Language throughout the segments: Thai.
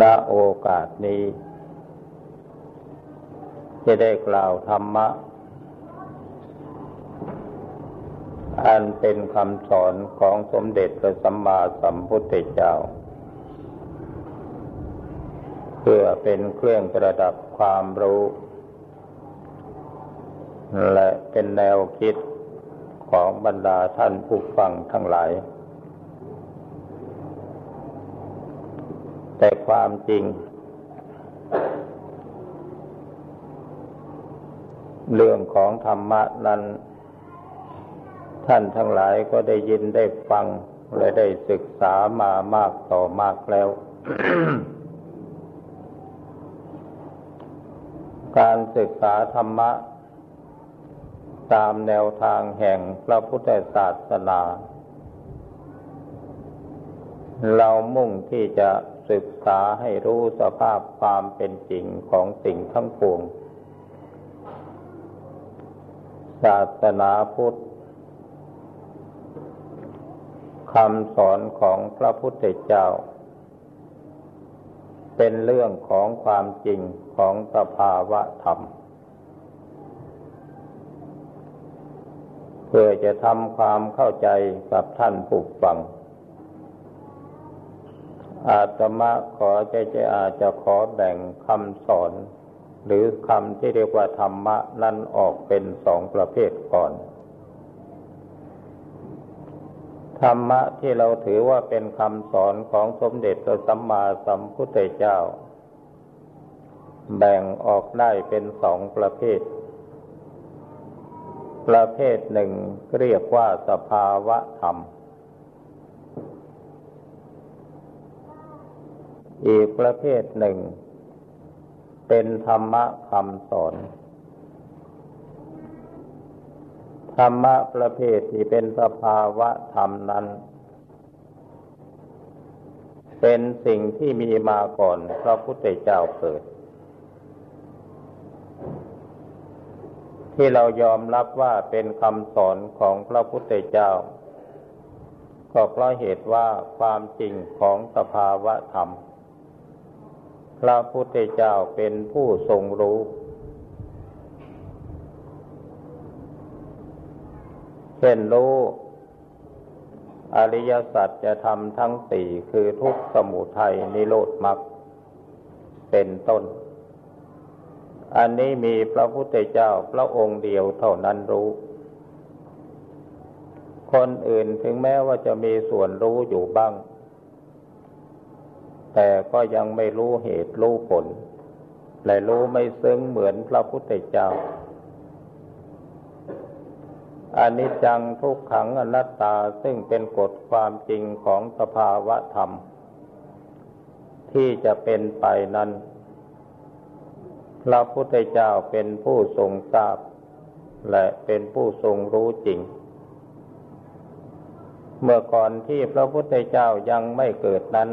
ณโอกาสนี้ จะได้กล่าวธรรมะ อันเป็นคำสอนของสมเด็จพระสัมมาสัมพุทธเจ้า เพื่อเป็นเครื่องประดับความรู้ และเป็นแนวคิดของบรรดาท่านผู้ฟังทั้งหลาย แต่ความจริง เรื่องของธรรมะนั้น ท่านทั้งหลายก็ได้ยินได้ฟัง และได้ศึกษามามากต่อมากแล้ว การศึกษาธรรมะ ตามแนวทางแห่งพระพุทธศาสนาเรามุ่งที่จะ ศึกษาให้รู้สภาพความเป็นจริงของสิ่งทั้งปวง ศาสนาพุทธคำสอนของพระพุทธเจ้า เป็นเรื่องของความจริงของสภาวะธรรม เพื่อจะทำความเข้าใจกับท่านผู้ฟัง อาตมาขอจะจะอาจจะขอแบ่งคำสอน หรือคำที่เรียกว่าธรรมะนั้นออกเป็นสองประเภทก่อน ธรรมะที่เราถือว่าเป็นคำสอนของสมเด็จพระสัมมาสัมพุทธเจ้า แบ่งออกได้เป็นสองประเภท ประเภทหนึ่งเรียกว่าสภาวะธรรม อีกประเภทหนึ่ง เป็นธรรมะคำสอน ธรรมะประเภทที่เป็นสภาวะธรรมนั้น เป็นสิ่งที่มีมาก่อนพระพุทธเจ้าเกิด ที่เรายอมรับว่าเป็นคำสอนของพระพุทธเจ้าก็เพราะเหตุว่าความจริงของสภาวะธรรม พระพุทธเจ้าเป็นผู้ทรงรู้ เช่นรู้ อริยสัจจะทำทั้งสี่คือทุกสมุทัยนิโรธมรรคเป็นต้น อันนี้มีพระพุทธเจ้าพระองค์เดียวเท่านั้นรู้ คนอื่นถึงแม้ว่าจะมีส่วนรู้อยู่บ้าง แต่ก็ยังไม่รู้เหตุรู้ผล และรู้ไม่ซึ้งเหมือนพระพุทธเจ้าอานิจจังทุกขังอนัตตาซึ่งเป็นกฎความจริงของสภาวะธรรม ที่จะเป็นไปนั้น พระพุทธเจ้าเป็นผู้ทรงทราบ และเป็นผู้ทรงรู้จริง เมื่อก่อนที่พระพุทธเจ้ายังไม่เกิดนั้น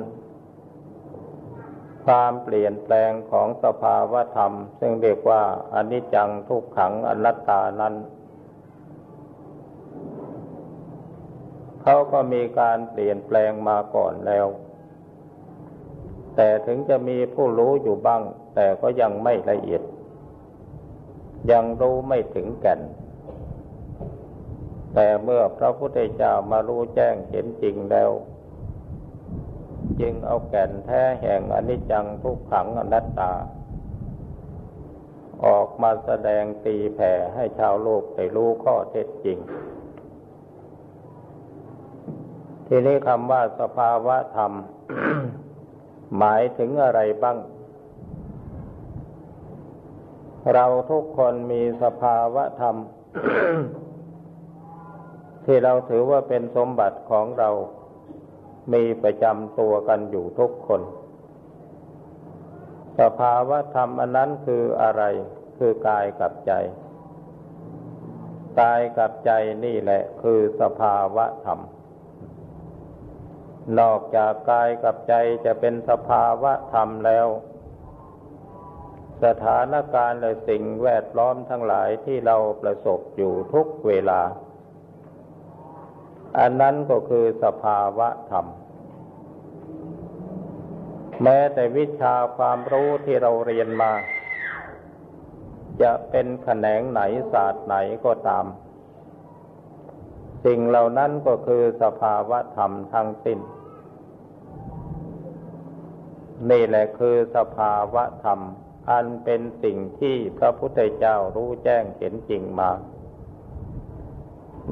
ความเปลี่ยนแปลงของสภาวธรรม ซึ่งเรียกว่าอนิจจังทุกขังอนัตตานั้น เขาก็มีการเปลี่ยนแปลงมาก่อนแล้ว แต่ถึงจะมีผู้รู้อยู่บ้าง แต่ก็ยังไม่ละเอียด ยังรู้ไม่ถึงแก่น แต่เมื่อพระพุทธเจ้ามารู้แจ้งเห็นจริงแล้ว จึงเอาแก่นแท้แห่งอนิจจังทุกขังอนัตตา ออกมาแสดงตีแผ่ให้ชาวโลกได้รู้ข้อเท็จจริง ทีนี้คำว่าสภาวะธรรม หมายถึงอะไรบ้าง เราทุกคนมีสภาวะธรรม ที่เราถือว่าเป็นสมบัติของเรา มีประจำตัวกันอยู่ทุกคน สภาวะธรรมอันนั้นคืออะไร คือกายกับใจ กายกับใจนี่แหละคือสภาวะธรรม นอกจากกายกับใจจะเป็นสภาวะธรรมแล้ว สถานการณ์และสิ่งแวดล้อมทั้งหลายที่เราประสบอยู่ทุกเวลาอันนั้นก็คือสภาวะธรรม แม้แต่วิชาความรู้ที่เราเรียนมา จะเป็นแขนงไหนศาสตร์ไหนก็ตาม สิ่งเหล่านั้นก็คือสภาวะธรรมทั้งสิ้น นี่แหละคือสภาวะธรรม อันเป็นสิ่งที่พระพุทธเจ้ารู้แจ้งเห็นจริงมา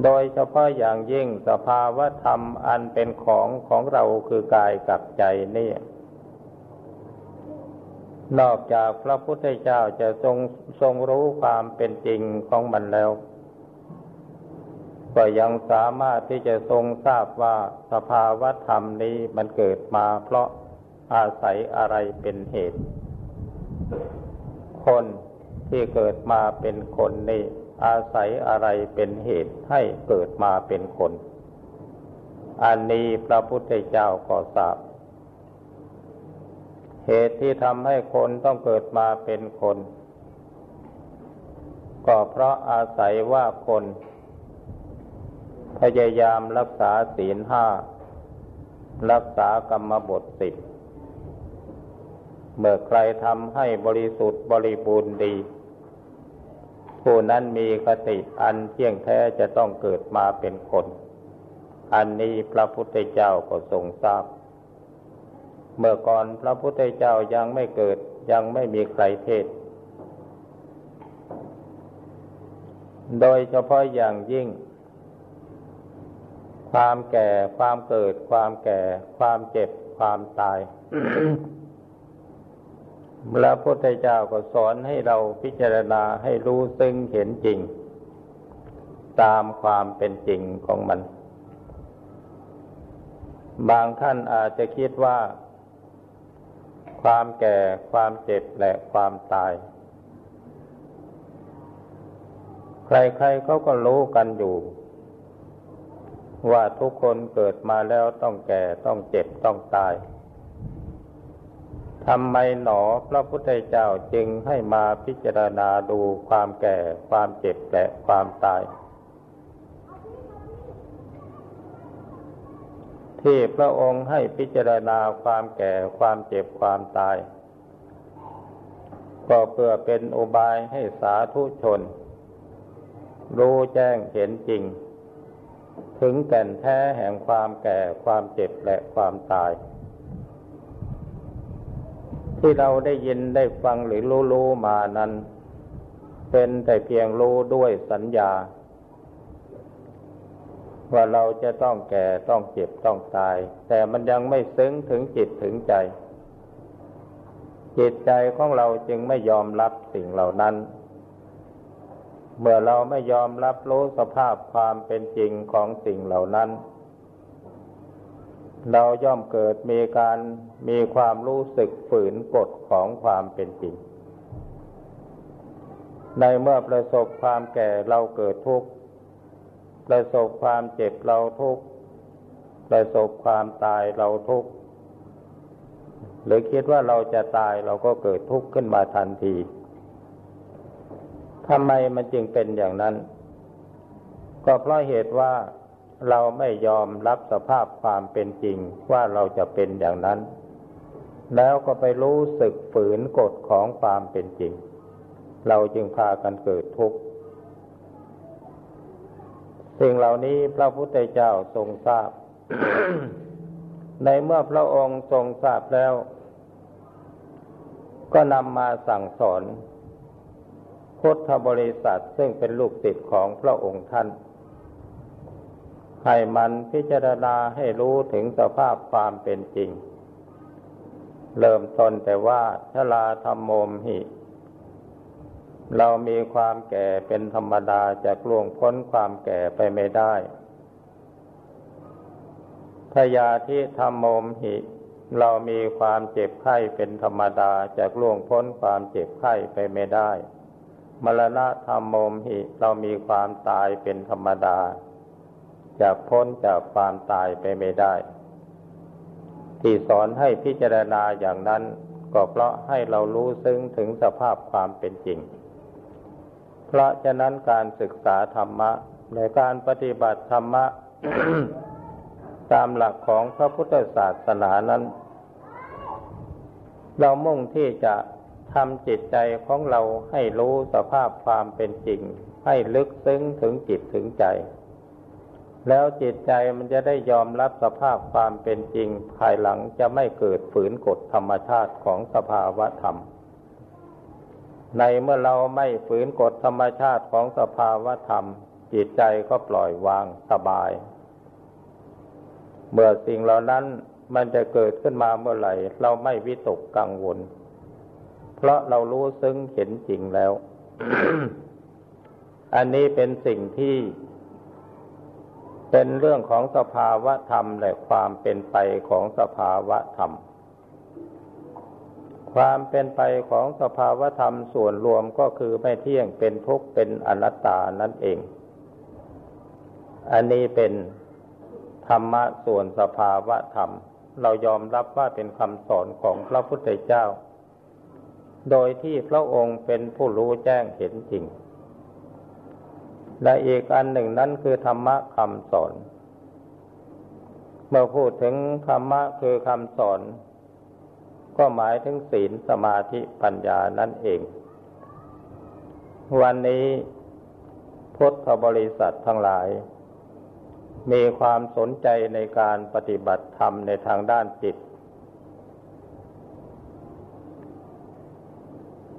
โดยเฉพาะอย่างยิ่งสภาวะธรรมอันเป็นของของเราคือกายกับใจนี่ นอกจากพระพุทธเจ้าจะทรงทรงรู้ความเป็นจริงของมันแล้ว ก็ยังสามารถที่จะทรงทราบว่าสภาวะธรรมนี้มันเกิดมาเพราะอาศัยอะไรเป็นเหตุ คนที่เกิดมาเป็นคนนี่อาศัยอะไรเป็นเหตุให้เกิดมาเป็นคน อันนี้พระพุทธเจ้าก็ทราบ เหตุที่ทำให้คนต้องเกิดมาเป็นคน ก็เพราะอาศัยว่าคน พยายามรักษาศีลห้า รักษากรรมบทสิบเมื่อใครทำให้บริสุทธิ์บริบูรณ์ดี ผู้นั้นมีคติอันเที่ยงแท้จะต้องเกิดมาเป็นคน อันนี้พระพุทธเจ้าก็ทรงทราบ เมื่อก่อนพระพุทธเจ้ายังไม่เกิดยังไม่มีใครเทศ โดยเฉพาะอย่างยิ่ง ความแก่ ความเกิด ความแก่ ความเจ็บ ความตาย พระพุทธเจ้าก็สอนให้เราพิจารณาให้รู้ซึ่งเห็นจริง ตามความเป็นจริงของมัน บางท่านอาจจะคิดว่า ความแก่ความเจ็บและความตาย ใครๆเขาก็รู้กันอยู่ ว่าทุกคนเกิดมาแล้วต้องแก่ต้องเจ็บต้องตายทำไมหนอพระพุทธเจ้าจึงให้มาพิจารณาดูความแก่ความเจ็บและความตาย ที่พระองค์ให้พิจารณาความแก่ความเจ็บความตาย ก็เพื่อเป็นอุบายให้สาธุชน รู้แจ้งเห็นจริง ถึงแก่นแท้แห่งความแก่ความเจ็บและความตาย ที่เราได้ยินได้ฟังหรือรู้รู้มานั้น เป็นแต่เพียงรู้ด้วยสัญญา ว่าเราจะต้องแก่ต้องเจ็บต้องตาย แต่มันยังไม่ซึ้งถึงจิตถึงใจ จิตใจของเราจึงไม่ยอมรับสิ่งเหล่านั้น เมื่อเราไม่ยอมรับรู้สภาพความเป็นจริงของสิ่งเหล่านั้น เราย่อมเกิดมีการมีความรู้สึกฝืนกฎของความเป็นจริง ในเมื่อประสบความแก่เราเกิดทุกข์ ประสบความเจ็บเราทุกข์ประสบความตายเราทุกข์หรือคิดว่าเราจะตายเราก็เกิดทุกข์ขึ้นมาทันทีทำไมมันจึงเป็นอย่างนั้น ก็เพราะเหตุว่าเราไม่ยอมรับสภาพความเป็นจริงว่าเราจะเป็นอย่างนั้น แล้วก็ไปรู้สึกฝืนกฎของความเป็นจริง เราจึงพากันเกิดทุกข์ สิ่งเหล่านี้พระพุทธเจ้าทรงทราบ ในเมื่อพระองค์ทรงทราบแล้ว ก็นำมาสั่งสอน พุทธบริษัทซึ่งเป็นลูกศิษย์ของพระองค์ท่าน ให้มันพิจารณาให้รู้ถึงสภาพความเป็นจริง เริ่มต้นแต่ว่าชลาธรรมโมมหิ เรามีความแก่เป็นธรรมดาจะล่วงพ้นความแก่ไปไม่ได้พยาธิธรรมโมหิ เรามีความเจ็บไข้เป็นธรรมดาจะล่วงพ้นความเจ็บไข้ไปไม่ได้ มรณะธรรมโมมหิ เรามีความตายเป็นธรรมดาจะพ้นจากความตายไปไม่ได้ ที่สอนให้พิจารณาอย่างนั้นก็เพราะให้เรารู้ซึ้งถึงสภาพความเป็นจริง เพราะฉะนั้นการศึกษาธรรมะในการปฏิบัติธรรมะ ตามหลักของพระพุทธศาสนานั้น เรามุ่งที่จะทำจิตใจของเราให้รู้สภาพความเป็นจริง ให้ลึกซึ้งถึงจิตถึงใจ แล้วจิตใจมันจะได้ยอมรับสภาพความเป็นจริง ภายหลังจะไม่เกิดฝืนกฎธรรมชาติของสภาวะธรรม ในเมื่อเราไม่ฝืนกฎธรรมชาติของสภาวะธรรม จิตใจก็ปล่อยวางสบาย เมื่อสิ่งเหล่านั้นมันจะเกิดขึ้นมาเมื่อไหร่ เราไม่วิตกกังวล เพราะเรารู้ซึ้งเห็นจริงแล้ว อันนี้เป็นสิ่งที่ เป็นเรื่องของสภาวะธรรมและความเป็นไปของสภาวะธรรม ความเป็นไปของสภาวธรรมส่วนรวมก็คือไม่เที่ยงเป็นทุกข์เป็นอนัตตานั่นเอง อันนี้เป็นธรรมะส่วนสภาวะธรรม เรายอมรับว่าเป็นคำสอนของพระพุทธเจ้า โดยที่พระองค์เป็นผู้รู้แจ้งเห็นจริง และอีกอันหนึ่งนั้นคือธรรมะคำสอน เมื่อพูดถึงธรรมะคือคำสอน ก็หมายถึงศีลสมาธิปัญญานั่นเอง วันนี้พุทธบริษัททั้งหลาย มีความสนใจในการปฏิบัติธรรมในทางด้านจิต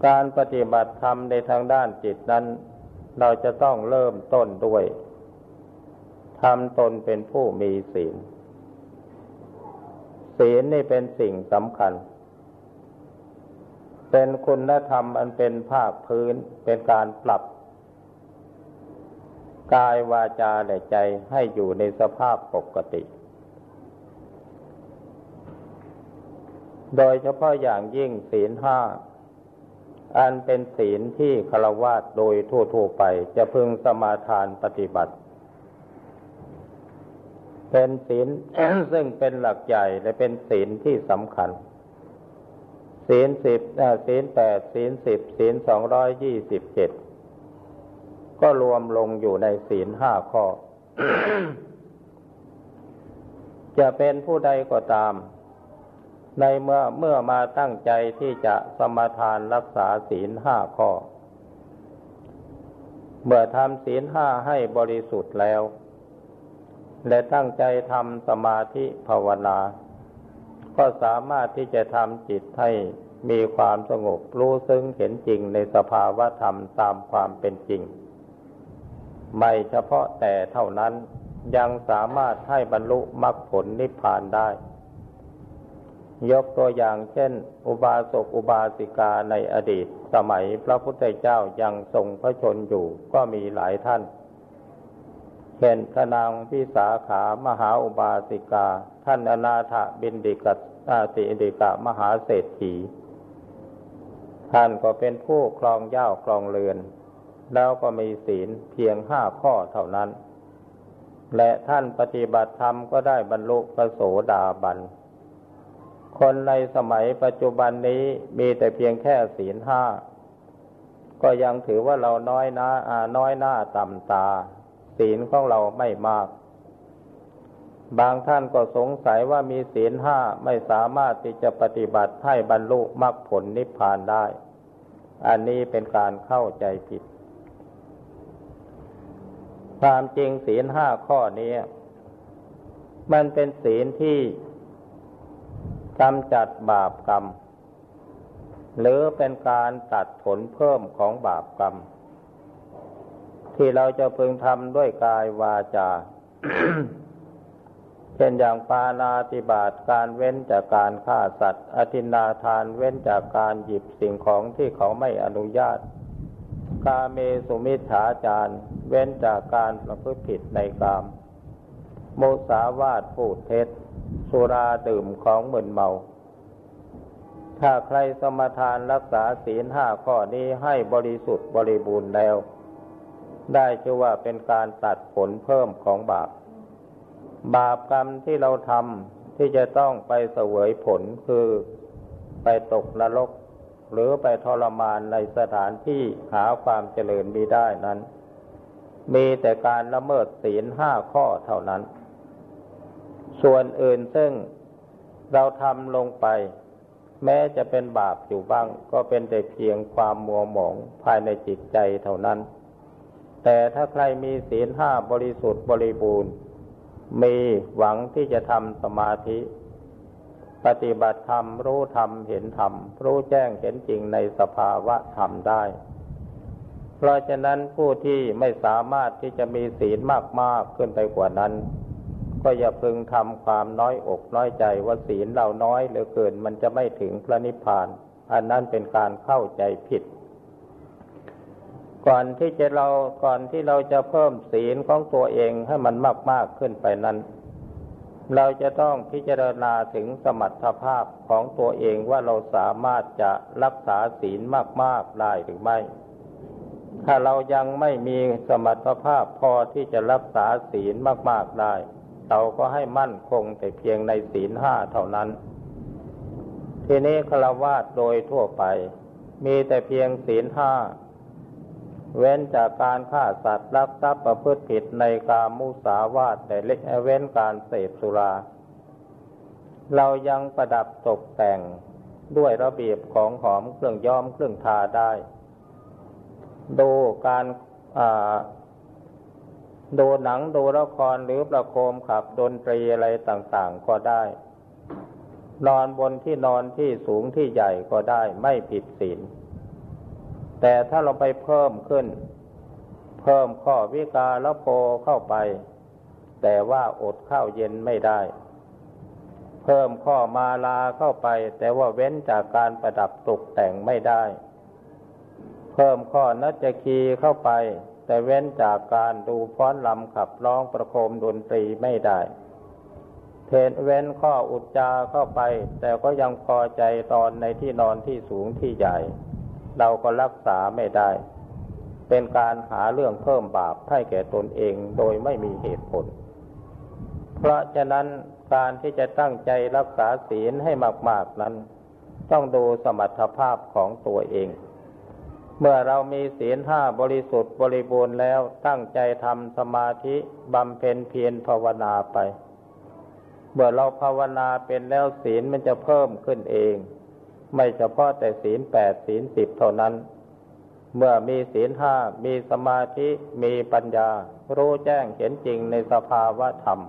การปฏิบัติธรรมในทางด้านจิตนั้น เราจะต้องเริ่มต้นด้วยทำตนเป็นผู้มีศีล ศีลนี่เป็นสิ่งสำคัญ เป็นคุณธรรมอันเป็นภาคพื้นเป็นการปรับ กายวาจาและใจให้อยู่ในสภาพปกติ โดยเฉพาะอย่างยิ่งศีลห้าอันเป็นศีลที่คารวะโดยทั่วๆไปจะพึงสมาทานปฏิบัติ เป็นศีลซึ่งเป็นหลักใหญ่และเป็นศีลที่สำคัญ ศีลสิบศีลแปดศีลสิบศีลสองร้อยยี่สิบเจ็ดก็รวมลงอยู่ในศีลห้าข้อ จะเป็นผู้ใดก็ตาม ในเมื่อเมื่อมาตั้งใจที่จะสมาทานรักษาศีลห้าข้อ เมื่อทำศีลห้าให้บริสุทธิ์แล้ว และตั้งใจทำสมาธิภาวนา ก็สามารถที่จะทำจิตให้มีความสงบรู้ซึ้งเห็นจริงในสภาวะธรรมตามความเป็นจริง ไม่เฉพาะแต่เท่านั้นยังสามารถให้บรรลุมรรคผลนิพพานได้ ยกตัวอย่างเช่น อุบาสกอุบาสิกาในอดีต สมัยพระพุทธเจ้ายังทรงพระชนอยู่ก็มีหลายท่าน เช่นพระนางพิสาขามหาอุบาสิกา ท่านอนาถบินดิกัตอาติอิกะมหาเศรษฐี ท่านก็เป็นผู้ครองเย้าครองเรือน แล้วก็มีศีลเพียงห้าข้อเท่านั้น และท่านปฏิบัติธรรมก็ได้บรรลุพระโสดาบัน คนในสมัยปัจจุบันนี้มีแต่เพียงแค่ศีลห้าก็ยังถือว่าเราน้อยหน้าน้อยหน้าต่ำตา ศีลของเราไม่มาก บางท่านก็สงสัยว่ามีศีลห้าไม่สามารถที่จะปฏิบัติให้บรรลุมรรคผลนิพพานได้ อันนี้เป็นการเข้าใจผิด ความจริงศีลห้าข้อนี้ มันเป็นศีลที่กำจัดบาปกรรม หรือเป็นการตัดผลเพิ่มของบาปกรรม ที่เราจะพึงทำด้วยกายวาจา เช่นอย่างปานาติบาตการเว้นจากการฆ่าสัตว์ อธินาทานเว้นจากการหยิบสิ่งของที่เขาไม่อนุญาต กาเมสุมิฉาจารเว้นจากการประพฤติผิดในกาม โมสาวาทพูดเท็จ สุราดื่มของมึนเมาถ้าใครสมทานรักษาศีลห้าข้อนี้ให้บริสุทธิ์บริบูรณ์แล้ว ได้ชื่อว่าเป็นการตัดผลเพิ่มของบาป บาปกรรมที่เราทำที่จะต้องไปเสวยผลคือไปตกนรก หรือไปทรมานในสถานที่หาความเจริญมีได้นั้น มีแต่การละเมิดศีลห้าข้อเท่านั้น ส่วนอื่นซึ่งเราทำลงไป แม้จะเป็นบาปอยู่บ้าง ก็เป็นแต่เพียงความมัวหมองภายในจิตใจเท่านั้น แต่ถ้าใครมีศีลห้าบริสุทธิ์บริบูรณ์ มีหวังที่จะทำสมาธิ ปฏิบัติธรรมรู้ธรรมเห็นธรรม รู้แจ้งเห็นจริงในสภาวะธรรมได้ เพราะฉะนั้นผู้ที่ไม่สามารถที่จะมีศีลมากๆขึ้นไปกว่านั้น ก็อย่าพึงทำความน้อยอกน้อยใจว่าศีลเราน้อยเหลือเกินมันจะไม่ถึงพระนิพพาน อันนั้นเป็นการเข้าใจผิด ก่อนที่จะเราก่อนที่เราจะเพิ่มศีลของตัวเองให้มันมากมากขึ้นไปนั้น เราจะต้องพิจารณาถึงสมรรถภาพของตัวเองว่าเราสามารถจะรักษาศีลมาก ๆ ได้หรือไม่ ถ้าเรายังไม่มีสมรรถภาพพอที่จะรักษาศีลมาก ๆ ได้ เราก็ให้มั่นคงแต่เพียงในศีลห้าเท่านั้น ทีนี้ฆราวาสโดยทั่วไป มีแต่เพียงศีลห้า เว้นจากการฆ่าสัตว์รักทรัพย์ประพฤติผิดในกามุสาวาทแต่เล็กเว้นการเสพสุรา เรายังประดับตกแต่งด้วยระเบียบของหอมเครื่องย้อมเครื่องทาได้ ดูการดูหนังดูละครหรือประโคมขับดนตรีอะไรต่างๆก็ได้ นอนบนที่นอนที่สูงที่ใหญ่ก็ได้ไม่ผิดศีล แต่ถ้าเราไปเพิ่มขึ้น เพิ่มข้อวิกาละโพเข้าไป แต่ว่าอดข้าวเย็นไม่ได้ เพิ่มข้อมาลาเข้าไป แต่ว่าเว้นจากการประดับตกแต่งไม่ได้ เพิ่มข้อนัจคีเข้าไป แต่เว้นจากการดูฟ้อนลำขับร้องประโคมดนตรีไม่ได้เทนเว้นข้ออุจจาเข้าไป แต่ก็ยังพอใจตอนในที่นอนที่สูงที่ใหญ่ เราก็รักษาไม่ได้ เป็นการหาเรื่องเพิ่มบาปให้แก่ตนเองโดยไม่มีเหตุผล เพราะฉะนั้นการที่จะตั้งใจรักษาศีลให้มาก ๆนั้น ต้องดูสมรรถภาพของตัวเอง เมื่อเรามีศีลห้าบริสุทธิ์บริบูรณ์แล้วตั้งใจทำสมาธิบำเพ็ญเพียรภาวนาไป เมื่อเราภาวนาเป็นแล้วศีลมันจะเพิ่มขึ้นเอง ไม่เฉพาะแต่ศีลแปดศีลสิบเท่านั้น เมื่อมีศีลห้ามีสมาธิมีปัญญา รู้แจ้งเห็นจริงในสภาวะธรรม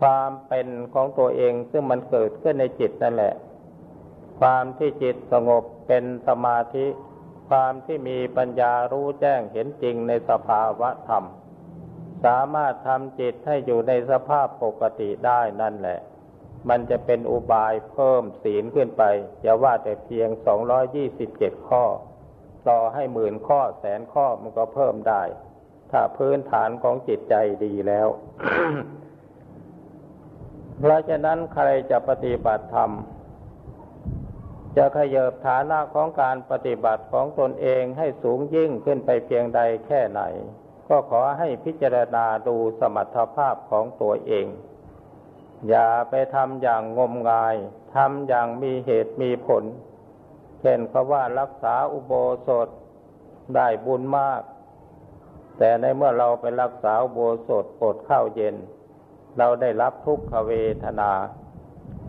ความเป็นของตัวเองซึ่งมันเกิดขึ้นในจิตนั่นแหละ ความที่จิตสงบเป็นสมาธิ ความที่มีปัญญารู้แจ้งเห็นจริงในสภาวะธรรม สามารถทำจิตให้อยู่ในสภาพปกติได้นั่นแหละ มันจะเป็นอุบายเพิ่มศีลขึ้นไปอย่าว่าแต่เพียงสองร้อยี่สิบเจ็ดข้อ ต่อให้หมื่นข้อแสนข้อมันก็เพิ่มได้ ถ้าพื้นฐานของจิตใจดีแล้ว เพราะฉะนั้นใครจะปฏิบัติธรรม จะขยบฐานะของการปฏิบัติของตนเองให้สูงยิ่งขึ้นไปเพียงใดแค่ไหน ก็ขอให้พิจารณาดูสมรรถภาพของตัวเอง อย่าไปทำอย่างงมงายทำอย่างมีเหตุมีผล เช่นเขาว่ารักษาอุโบสถได้บุญมาก แต่ในเมื่อเราไปรักษาอุโบสถอดข้าวเย็น เราได้รับทุกขเวทนา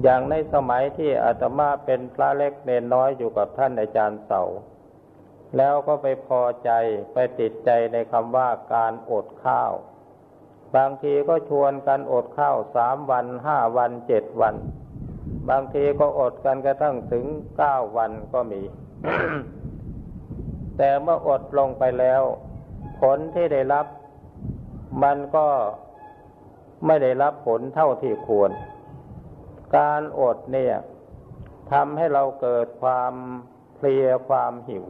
อย่างในสมัยที่อาตมาเป็นพระเล็กเนนน้อยอยู่กับท่านอาจารย์เสาแล้วก็ไปพอใจไปติดใจในคำว่าการอดข้าว บางทีก็ชวนกันอดข้าวสามวันห้าวันเจ็ดวัน บางทีก็อดกันกระทั่งถึงเก้าวันก็มี แต่เมื่ออดลงไปแล้ว ผลที่ได้รับ มันก็ไม่ได้รับผลเท่าที่ควร การอดเนี่ยทำให้เราเกิดความเพลียความหิว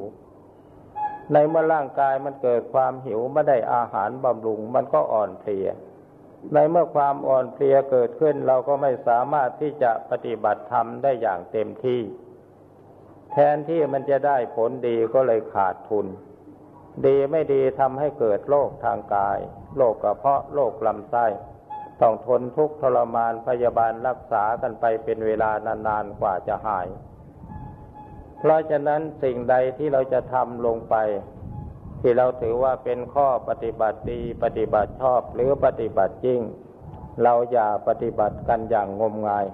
ในเมื่อร่างกายมันเกิดความหิวไม่ได้อาหารบำรุง มันก็อ่อนเพลีย ในเมื่อความอ่อนเพลียเกิดขึ้นเราก็ไม่สามารถที่จะปฏิบัติธรรมได้อย่างเต็มที่ แทนที่มันจะได้ผลดีก็เลยขาดทุน ดีไม่ดีทำให้เกิดโรคทางกายโรคกระเพาะโรคลำไส้ต้องทนทุกข์ทรมานพยาบาลรักษากันไปเป็นเวลานานๆกว่าจะหาย เพราะฉะนั้นสิ่งใดที่เราจะทำลงไป ที่เราถือว่าเป็นข้อปฏิบัติดีปฏิบัติชอบหรือปฏิบัติจริง เราอย่าปฏิบัติกันอย่างงมงาย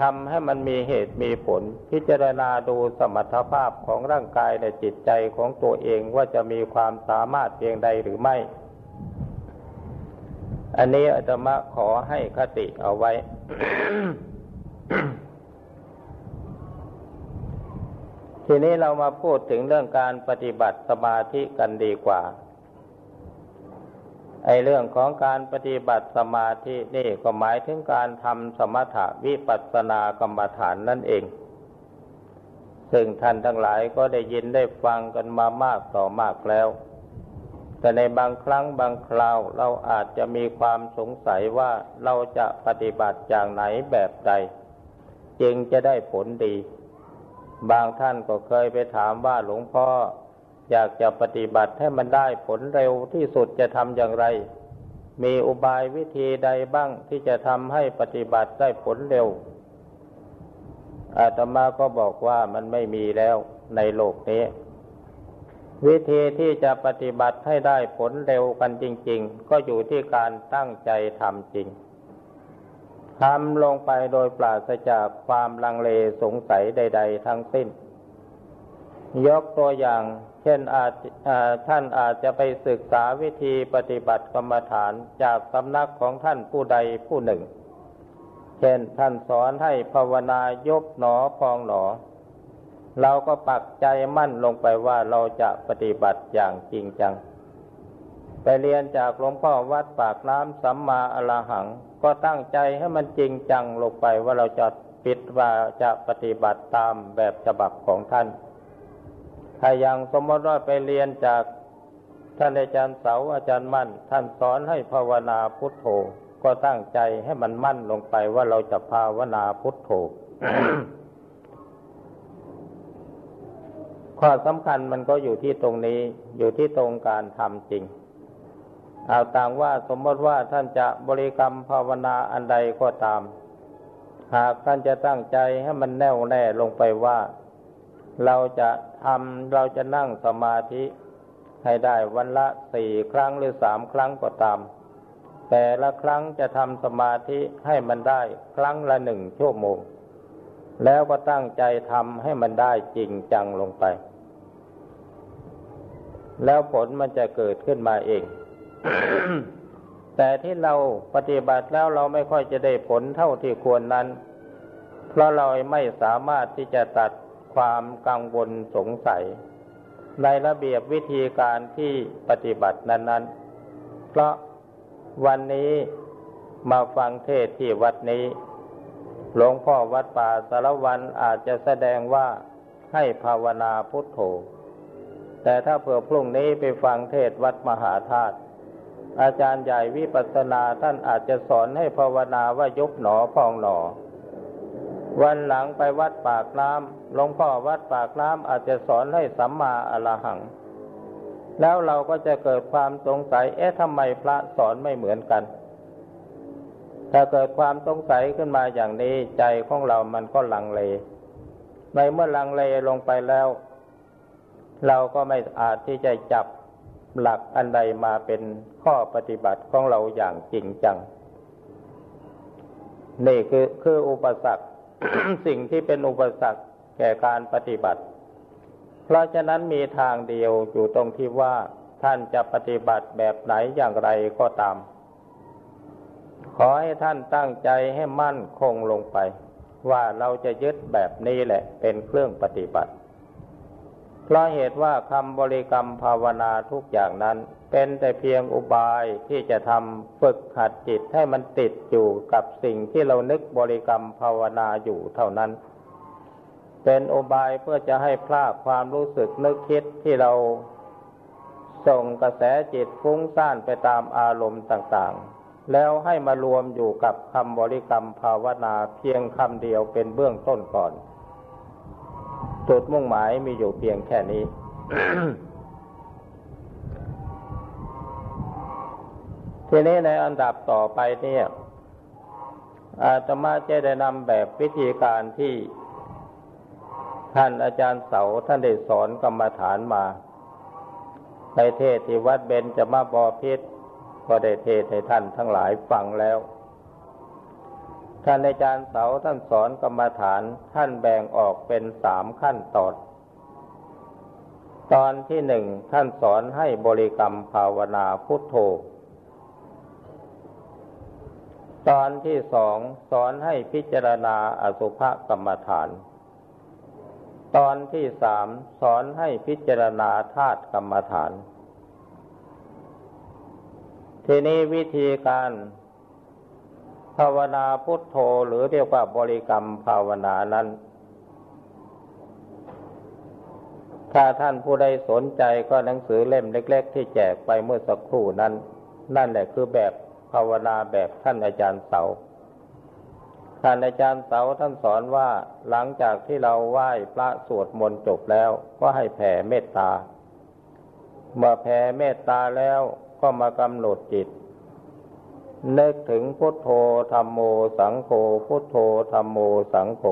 ทำให้มันมีเหตุมีผล พิจารณาดูสมรรถภาพของร่างกายและจิตใจของตัวเองว่าจะมีความสามารถเพียงใดหรือไม่ อันนี้อาตมาขอให้คติเอาไว้ ทีนี้เรามาพูดถึงเรื่องการปฏิบัติสมาธิกันดีกว่า ไอเรื่องของการปฏิบัติสมาธินี่ก็หมายถึงการทำสมถะวิปัสสนากรรมฐานนั่นเอง ซึ่งท่านทั้งหลายก็ได้ยินได้ฟังกันมามากต่อมากแล้ว แต่ในบางครั้งบางคราวเราอาจจะมีความสงสัยว่าเราจะปฏิบัติอย่างไหนแบบใด จึงจะได้ผลดี บางท่านก็เคยไปถามว่าหลวงพ่ออยากจะปฏิบัติให้มันได้ผลเร็วที่สุดจะทำอย่างไร มีอุบายวิธีใดบ้างที่จะทำให้ปฏิบัติได้ผลเร็ว อาตมาก็บอกว่ามันไม่มีแล้วในโลกนี้ วิธีที่จะปฏิบัติให้ได้ผลเร็วกันจริง ๆ ก็อยู่ที่การตั้งใจทำจริง ทำลงไปโดยปราศจากความลังเลสงสัยใด ๆ ทั้งสิ้น ยกตัวอย่าง เช่นอาจท่านอาจจะไปศึกษาวิธีปฏิบัติกรรมฐานจากสำนักของท่านผู้ใดผู้หนึ่ง เช่นท่านสอนให้ภาวนายกหนอพองหนอ เราก็ปักใจมั่นลงไปว่าเราจะปฏิบัติอย่างจริงจัง เรียนจากหลวงพ่อวัดปากน้ำสัมมาอรหัง ก็ตั้งใจให้มันจริงจังลงไปว่าเราจะปิดว่าจะปฏิบัติตามแบบฉบับของท่าน ถ้าอย่างสมมติว่าไปเรียนจากท่านอาจารย์เสาอาจารย์มั่น ท่านสอนให้ภาวนาพุทโธ ก็ตั้งใจให้มันมั่นลงไปว่าเราจะภาวนาพุทโธข้อสำคัญมันก็อยู่ที่ตรงนี้อยู่ที่ตรงการทำจริง เอาต่างว่าสมมติว่าท่านจะบริกรรมภาวนาอันใดก็ตาม หากท่านจะตั้งใจให้มันแน่วแน่ลงไปว่า เราจะทำเราจะนั่งสมาธิให้ได้วันละสี่ครั้งหรือสามครั้งก็ตาม แต่ละครั้งจะทำสมาธิให้มันได้ครั้งละหนึ่งชั่วโมง แล้วก็ตั้งใจทำให้มันได้จริงจังลงไป แล้วผลมันจะเกิดขึ้นมาเอง แต่ที่เราปฏิบัติแล้วเราไม่ค่อยจะได้ผลเท่าที่ควรนั้น เพราะเราไม่สามารถที่จะตัดความกังวลสงสัย ในระเบียบวิธีการที่ปฏิบัตินั้น ๆ เพราะวันนี้มาฟังเทศที่วัดนี้ หลวงพ่อวัดป่าสารวันอาจจะแสดงว่าให้ภาวนาพุทโธ แต่ถ้าเผื่อพรุ่งนี้ไปฟังเทศวัดมหาธาตุ อาจารย์ใหญ่วิปัสนาท่านอาจจะสอนให้ภาวนาว่ายุบหนอพองหนอ วันหลังไปวัดปากน้ำหลวงพ่อวัดปากน้ำอาจจะสอนให้สัมมาอรหัง แล้วเราก็จะเกิดความสงสัย เอ๊ะทำไมพระสอนไม่เหมือนกัน ถ้าเกิดความสงสัยขึ้นมาอย่างนี้ใจของเรามันก็ลังเล ในเมื่อลังเลลงไปแล้ว เราก็ไม่อาจที่จะจับ หลักอันใดมาเป็นข้อปฏิบัติของเราอย่างจริงจัง นี่คือคืออุปสรรคสิ่งที่เป็นอุปสรรคแก่การปฏิบัติ เพราะฉะนั้นมีทางเดียวอยู่ตรงที่ว่าท่านจะปฏิบัติแบบไหนอย่างไรก็ตาม ขอให้ท่านตั้งใจให้มั่นคงลงไป ว่าเราจะยึดแบบนี้แหละเป็นเครื่องปฏิบัติ เพราะเหตุว่าคำบริกรรมภาวนาทุกอย่างนั้น เป็นแต่เพียงอุบายที่จะทำฝึกหัดจิตให้มันติดอยู่กับสิ่งที่เรานึกบริกรรมภาวนาอยู่เท่านั้น เป็นอุบายเพื่อจะให้พลาดความรู้สึกนึกคิดที่เราส่งกระแสจิตฟุ้งซ่านไปตามอารมณ์ต่างๆ แล้วให้มารวมอยู่กับคำบริกรรมภาวนาเพียงคำเดียวเป็นเบื้องต้นก่อน จุดมุ่งหมายมีอยู่เพียงแค่นี้ ทีนี้ในอันดับต่อไปเนี่ย อาตมาจะได้นำแบบวิธีการที่ท่านอาจารย์เสาท่านได้สอนกรรมฐานมาในเทศที่วัดเบนจะมาบอพิษก็ได้เทศให้ท่านทั้งหลายฟังแล้ว ท่านอาจารย์เสาท่านสอนกรรมฐานท่านแบ่งออกเป็นสามขั้นตอน ตอนที่หนึ่งท่านสอนให้บริกรรมภาวนาพุทโธ ตอนที่สองสอนให้พิจารณาอสุภกรรมฐาน ตอนที่สามสอนให้พิจารณาธาตุกรรมฐาน ทีนี้วิธีการ ภาวนาพุทโธหรือเรียกว่าบริกรรมภาวนานั้น ถ้าท่านผู้ใดสนใจก็หนังสือเล่มเล็ก ๆ ที่แจกไปเมื่อสักครู่นั้น นั่นแหละคือแบบภาวนาแบบท่านอาจารย์เสา ท่านอาจารย์เสาท่านสอนว่าหลังจากที่เราไหว้พระสวดมนต์จบแล้วก็ให้แผ่เมตตา เมื่อแผ่เมตตาแล้วก็มากำหนดจิต นึกถึงพุทโธธรรมโมสังโฆพุทโธธรรมโมสังโฆ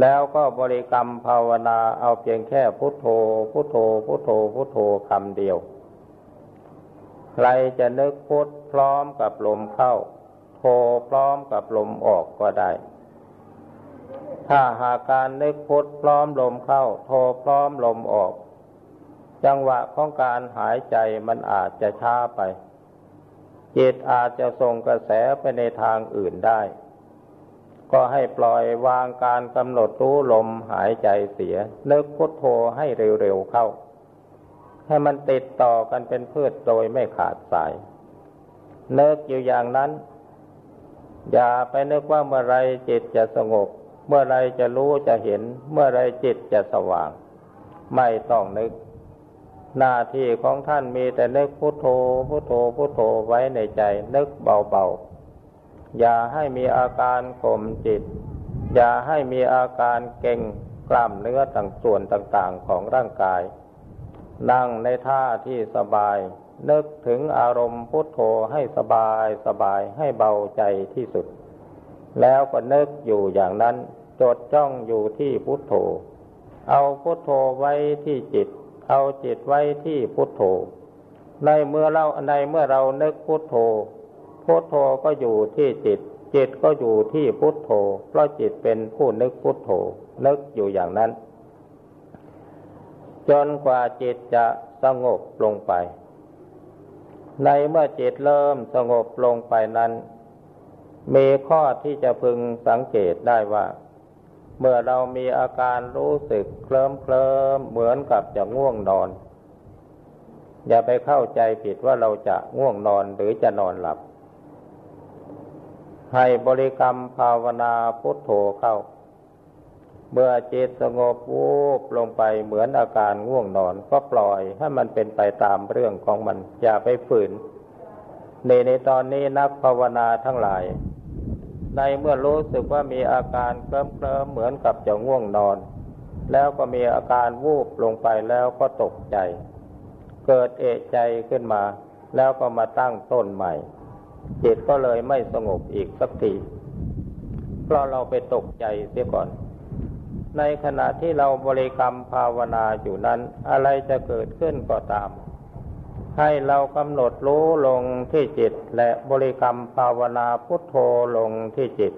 แล้วก็บริกรรมภาวนาเอาเพียงแค่พุทโธ พุทโธ พุทโธ พุทโธคำเดียว ใครจะนึกพุทพร้อมกับลมเข้า โธพร้อมกับลมออกก็ได้ ถ้าหากการนึกพุทพร้อมลมเข้า โธพร้อมลมออก จังหวะของการหายใจมันอาจจะช้าไป จิตอาจจะส่งกระแสไปในทางอื่นได้ ก็ให้ปล่อยวางการกำหนดรู้ลมหายใจเสีย นึกพุทโธให้เร็วๆเข้า ให้มันติดต่อกันเป็นพืชโดยไม่ขาดสายเนิกอยู่อย่างนั้น อย่าไปนึกว่าเมื่อไรจิตจะสงบ เมื่อไรจะรู้จะเห็น เมื่อไรจิตจะสว่าง ไม่ต้องนึก หน้าที่ของท่านมีแต่นึกพุโทโธพุโทโธพุโทโธไว้ในใจ นึกเบาๆ อย่าให้มีอาการข่มจิต อย่าให้มีอาการเก่งกล้ามเนื้อต่างส่วนต่างๆของร่างกาย นั่งในท่าที่สบาย นึกถึงอารมณ์พุทโธให้สบายสบายให้เบาใจที่สุด แล้วก็นึกอยู่อย่างนั้น จดจ้องอยู่ที่พุทโธ เอาพุทโธไว้ที่จิต เอาจิตไว้ที่พุทโธ ในเมื่อเราในเมื่อเรานึกพุทโธ พุทโธก็อยู่ที่จิต จิตก็อยู่ที่พุทโธ เพราะจิตเป็นผู้นึกพุทโธ นึกอยู่อย่างนั้น จนกว่าจิตจะสงบลงไป ในเมื่อจิตเริ่มสงบลงไปนั้น มีข้อที่จะพึงสังเกตได้ว่า เมื่อเรามีอาการรู้สึกเคลิ้มเคลิมเหมือนกับจะง่วงนอน อย่าไปเข้าใจผิดว่าเราจะง่วงนอนหรือจะนอนหลับ ให้บริกรรมภาวนาพุทโธเข้า เมื่อจิตสงบวูบลงไปเหมือนอาการง่วงนอน ก็ปล่อยให้มันเป็นไปตามเรื่องของมัน อย่าไปฝืนในในตอนนี้นักภาวนาทั้งหลาย ในเมื่อรู้สึกว่ามีอาการเคลิ้มเคลิ้มเหมือนกับจะง่วงนอน แล้วก็มีอาการวูบลงไปแล้วก็ตกใจ เกิดเอะใจขึ้นมา แล้วก็มาตั้งต้นใหม่ จิตก็เลยไม่สงบอีกสักทีเพราะเราไปตกใจเสียก่อน ในขณะที่เราบริกรรมภาวนาอยู่นั้น อะไรจะเกิดขึ้นก็ตาม ให้เรากำหนดรู้ลงที่จิต และบริกรรมภาวนาพุทโธลงที่จิต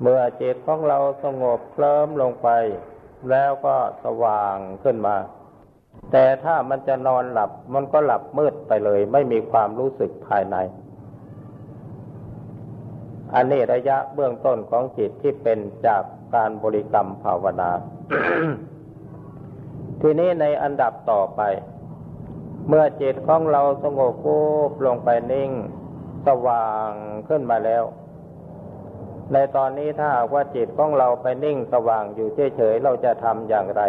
เมื่อจิตของเราสงบเคลิ้มลงไป แล้วก็สว่างขึ้นมา แต่ถ้ามันจะนอนหลับมันก็หลับมืดไปเลย ไม่มีความรู้สึกภายใน อันนี้ระยะเบื้องต้นของจิตที่เป็นจากการบริกรรมภาวนา ทีนี้ในอันดับต่อไป เมื่อจิตของเราสงบปุ๊บลงไปนิ่ง สว่างขึ้นมาแล้ว ในตอนนี้ถ้าว่าจิตของเราไปนิ่งสว่างอยู่เฉยๆเราจะทำอย่างไร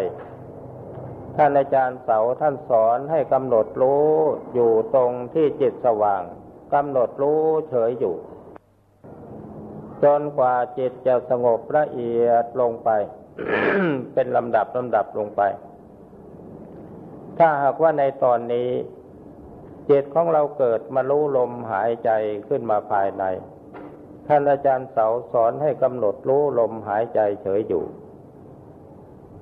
ท่านอาจารย์เสาท่านสอนให้กำหนดรู้อยู่ตรงที่จิตสว่างกำหนดรู้เฉยอยู่ จนกว่าจิตจะสงบละเอียดลงไป เป็นลำดับลำดับลงไป ถ้าหากว่าในตอนนี้จิตของเราเกิดมารู้ลมหายใจขึ้นมาภายใน ท่านอาจารย์เสาสอนให้กำหนดรู้ลมหายใจเฉยอยู่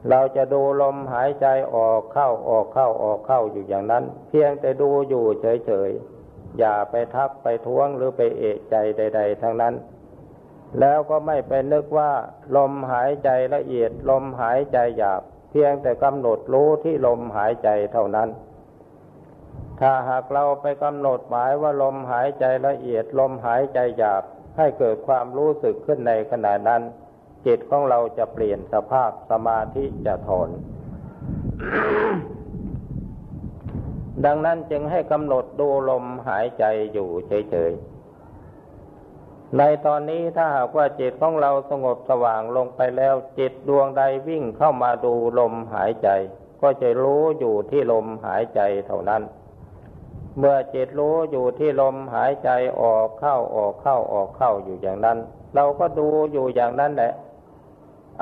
เราจะดูลมหายใจออกเข้าออกเข้าออกเข้าอยู่อย่างนั้น เพียงแต่ดูอยู่เฉยๆ อย่าไปทักไปท้วงหรือไปเอะใจใด ๆ ทั้งนั้น แล้วก็ไม่ไปนึกว่า ลมหายใจละเอียดลมหายใจหยาบ เพียงแต่กำหนดรู้ที่ลมหายใจเท่านั้น ถ้าหากเราไปกำหนดหมายว่าลมหายใจละเอียดลมหายใจหยาบให้เกิดความรู้สึกขึ้นในขณะนั้น จิตของเราจะเปลี่ยนสภาพสมาธิจะถอน ดังนั้นจึงให้กำหนดดูลมหายใจอยู่เฉยๆ ในตอนนี้ถ้าหากว่าจิตของเราสงบสว่างลงไปแล้ว จิตดวงใดวิ่งเข้ามาดูลมหายใจ ก็จะรู้อยู่ที่ลมหายใจเท่านั้น เมื่อจิตรู้อยู่ที่ลมหายใจออกเข้าออกเข้าออกเข้าอยู่อย่างนั้น เราก็ดูอยู่อย่างนั้นแหละ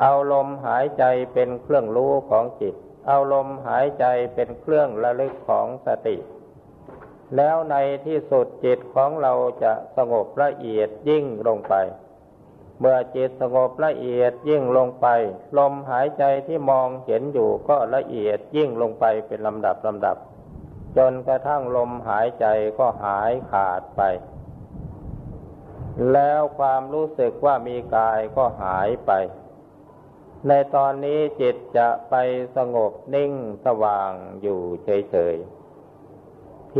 เอาลมหายใจเป็นเครื่องรู้ของจิต เอาลมหายใจเป็นเครื่องระลึกของสติ แล้วในที่สุดจิตของเราจะสงบละเอียดยิ่งลงไป เมื่อจิตสงบละเอียดยิ่งลงไป ลมหายใจที่มองเห็นอยู่ก็ละเอียดยิ่งลงไปเป็นลำดับลำดับ จนกระทั่งลมหายใจก็หายขาดไป แล้วความรู้สึกว่ามีกายก็หายไป ในตอนนี้จิตจะไปสงบนิ่งสว่างอยู่เฉยๆ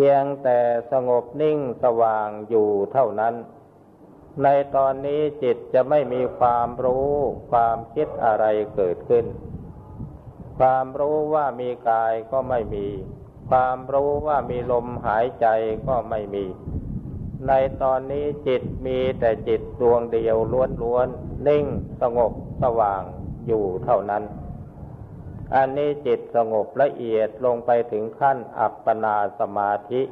พียงแต่สงบนิ่งสว่างอยู่เท่านั้น ในตอนนี้จิตจะไม่มีความรู้ความคิดอะไรเกิดขึ้น ความรู้ว่ามีกายก็ไม่มี ความรู้ว่ามีลมหายใจก็ไม่มี ในตอนนี้จิตมีแต่จิตดวงเดียวล้วนๆนิ่งสงบสว่างอยู่เท่านั้น อันนี้จิตสงบละเอียดลงไปถึงขั้นอัปปนาสมาธิ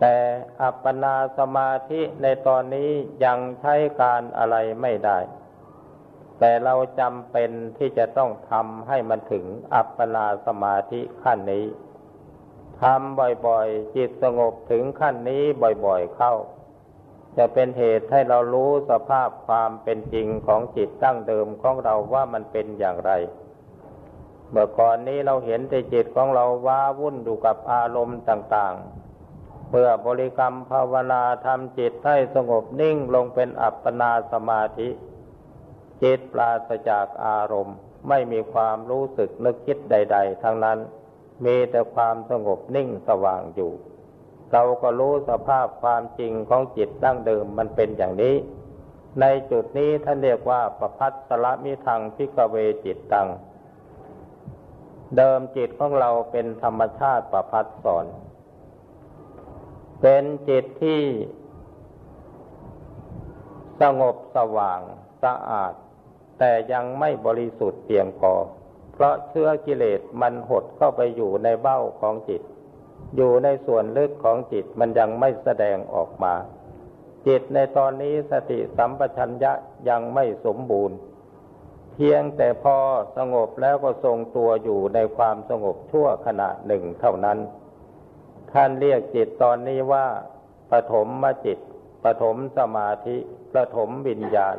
แต่อัปปนาสมาธิในตอนนี้ยังใช้การอะไรไม่ได้ แต่เราจำเป็นที่จะต้องทำให้มันถึงอัปปนาสมาธิขั้นนี้ทำบ่อยๆ จิตสงบถึงขั้นนี้บ่อยๆเข้า จะเป็นเหตุให้เรารู้สภาพความเป็นจริงของจิตตั้งเดิมของเราว่ามันเป็นอย่างไร เมื่อก่อนนี้เราเห็นแต่จิตของเราว้าวุ่นอยู่กับอารมณ์ต่างๆ เมื่อบริกรรมภาวนาทำจิตให้สงบนิ่งลงเป็นอัปปนาสมาธิ จิตปราศจากอารมณ์ ไม่มีความรู้สึกนึกคิดใด ๆ ทั้งนั้น มีแต่ความสงบนิ่งสว่างอยู่ เราก็รู้สภาพความจริงของจิตดั้งเดิมมันเป็นอย่างนี้ ในจุดนี้ท่านเรียกว่าประพัสละมิทางพิกเวจิตตัง เดิมจิตของเราเป็นธรรมชาติประพัดสอน เป็นจิตที่สงบสว่างสะอาด แต่ยังไม่บริสุทธิ์เพียงพอ เพราะเชื้อกิเลสมันหดเข้าไปอยู่ในเบ้าของจิต อยู่ในส่วนลึกของจิตมันยังไม่แสดงออกมา จิตในตอนนี้สติสัมปชัญญะยังไม่สมบูรณ์ เพียงแต่พอสงบแล้วก็ทรงตัวอยู่ในความสงบชั่วขณะหนึ่งเท่านั้น ท่านเรียกจิตตอนนี้ว่าปฐมมจิตปฐมสมาธิปฐมวิญญาณ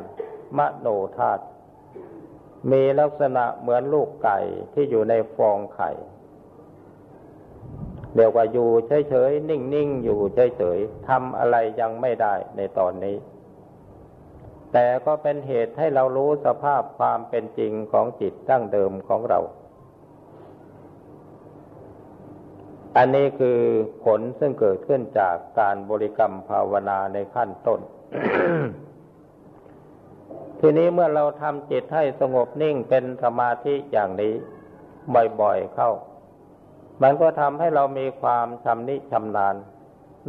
มโนธาตุมีลักษณะเหมือนลูกไก่ที่อยู่ในฟองไข่เรียกว่าอยู่เฉยๆ นิ่งๆ อยู่เฉยๆทำอะไรยังไม่ได้ในตอนนี้ แต่ก็เป็นเหตุให้เรารู้สภาพความเป็นจริงของจิตตั้งเดิมของเรา อันนี้คือผลซึ่งเกิดขึ้นจากการบริกรรมภาวนาในขั้นต้น ทีนี้เมื่อเราทำจิตให้สงบนิ่งเป็นสมาธิอย่างนี้บ่อยๆเข้า มันก็ทำให้เรามีความชำนิชำนาญ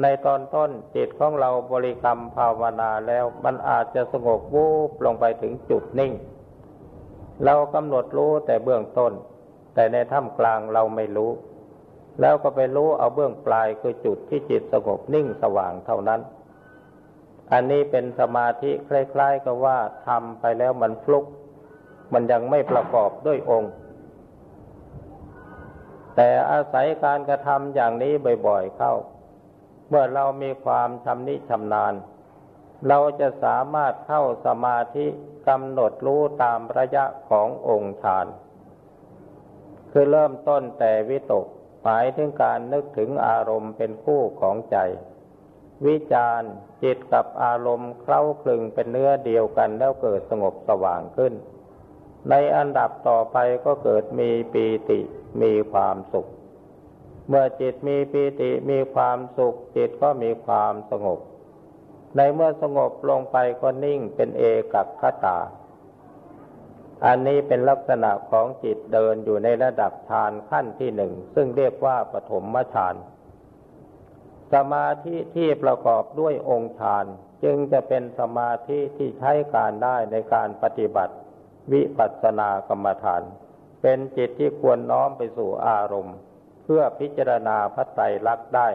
ในตอนต้นจิตของเราบริกรรมภาวนาแล้วมันอาจจะสงบวูบลงไปถึงจุดนิ่ง เรากำหนดรู้แต่เบื้องต้น แต่ในท่ามกลางเราไม่รู้ แล้วก็ไปรู้เอาเบื้องปลายคือจุดที่จิตสงบนิ่งสว่างเท่านั้น อันนี้เป็นสมาธิคล้าย ๆ กับว่าทำไปแล้วมันฟลุก มันยังไม่ประกอบด้วยองค์แต่อาศัยการกระทำอย่างนี้บ่อย ๆ เข้า เมื่อเรามีความชำนิชำนาญ เราจะสามารถเข้าสมาธิกำหนดรู้ตามระยะขององค์ฌาน คือเริ่มต้นแต่วิตกหมายถึงการนึกถึงอารมณ์เป็นคู่ของใจ วิจารจิตกับอารมณ์เคล้าคลึงเป็นเนื้อเดียวกันแล้วเกิดสงบสว่างขึ้น ในอันดับต่อไปก็เกิดมีปีติมีความสุข เมื่อจิตมีปีติมีความสุข จิตก็มีความสงบ ในเมื่อสงบลงไปก็นิ่งเป็นเอกัคตา อันนี้เป็นลักษณะของจิตเดินอยู่ในระดับฌานขั้นที่หนึ่ง ซึ่งเรียกว่าปฐมฌาน สมาธิที่ประกอบด้วยองค์ฌานจึงจะเป็นสมาธิที่ใช้การได้ในการปฏิบัติ วิปัสสนากรรมฐาน เป็นจิตที่ควรน้อมไปสู่อารมณ์ เพื่อพิจารณาพระไตรลักษณ์ได้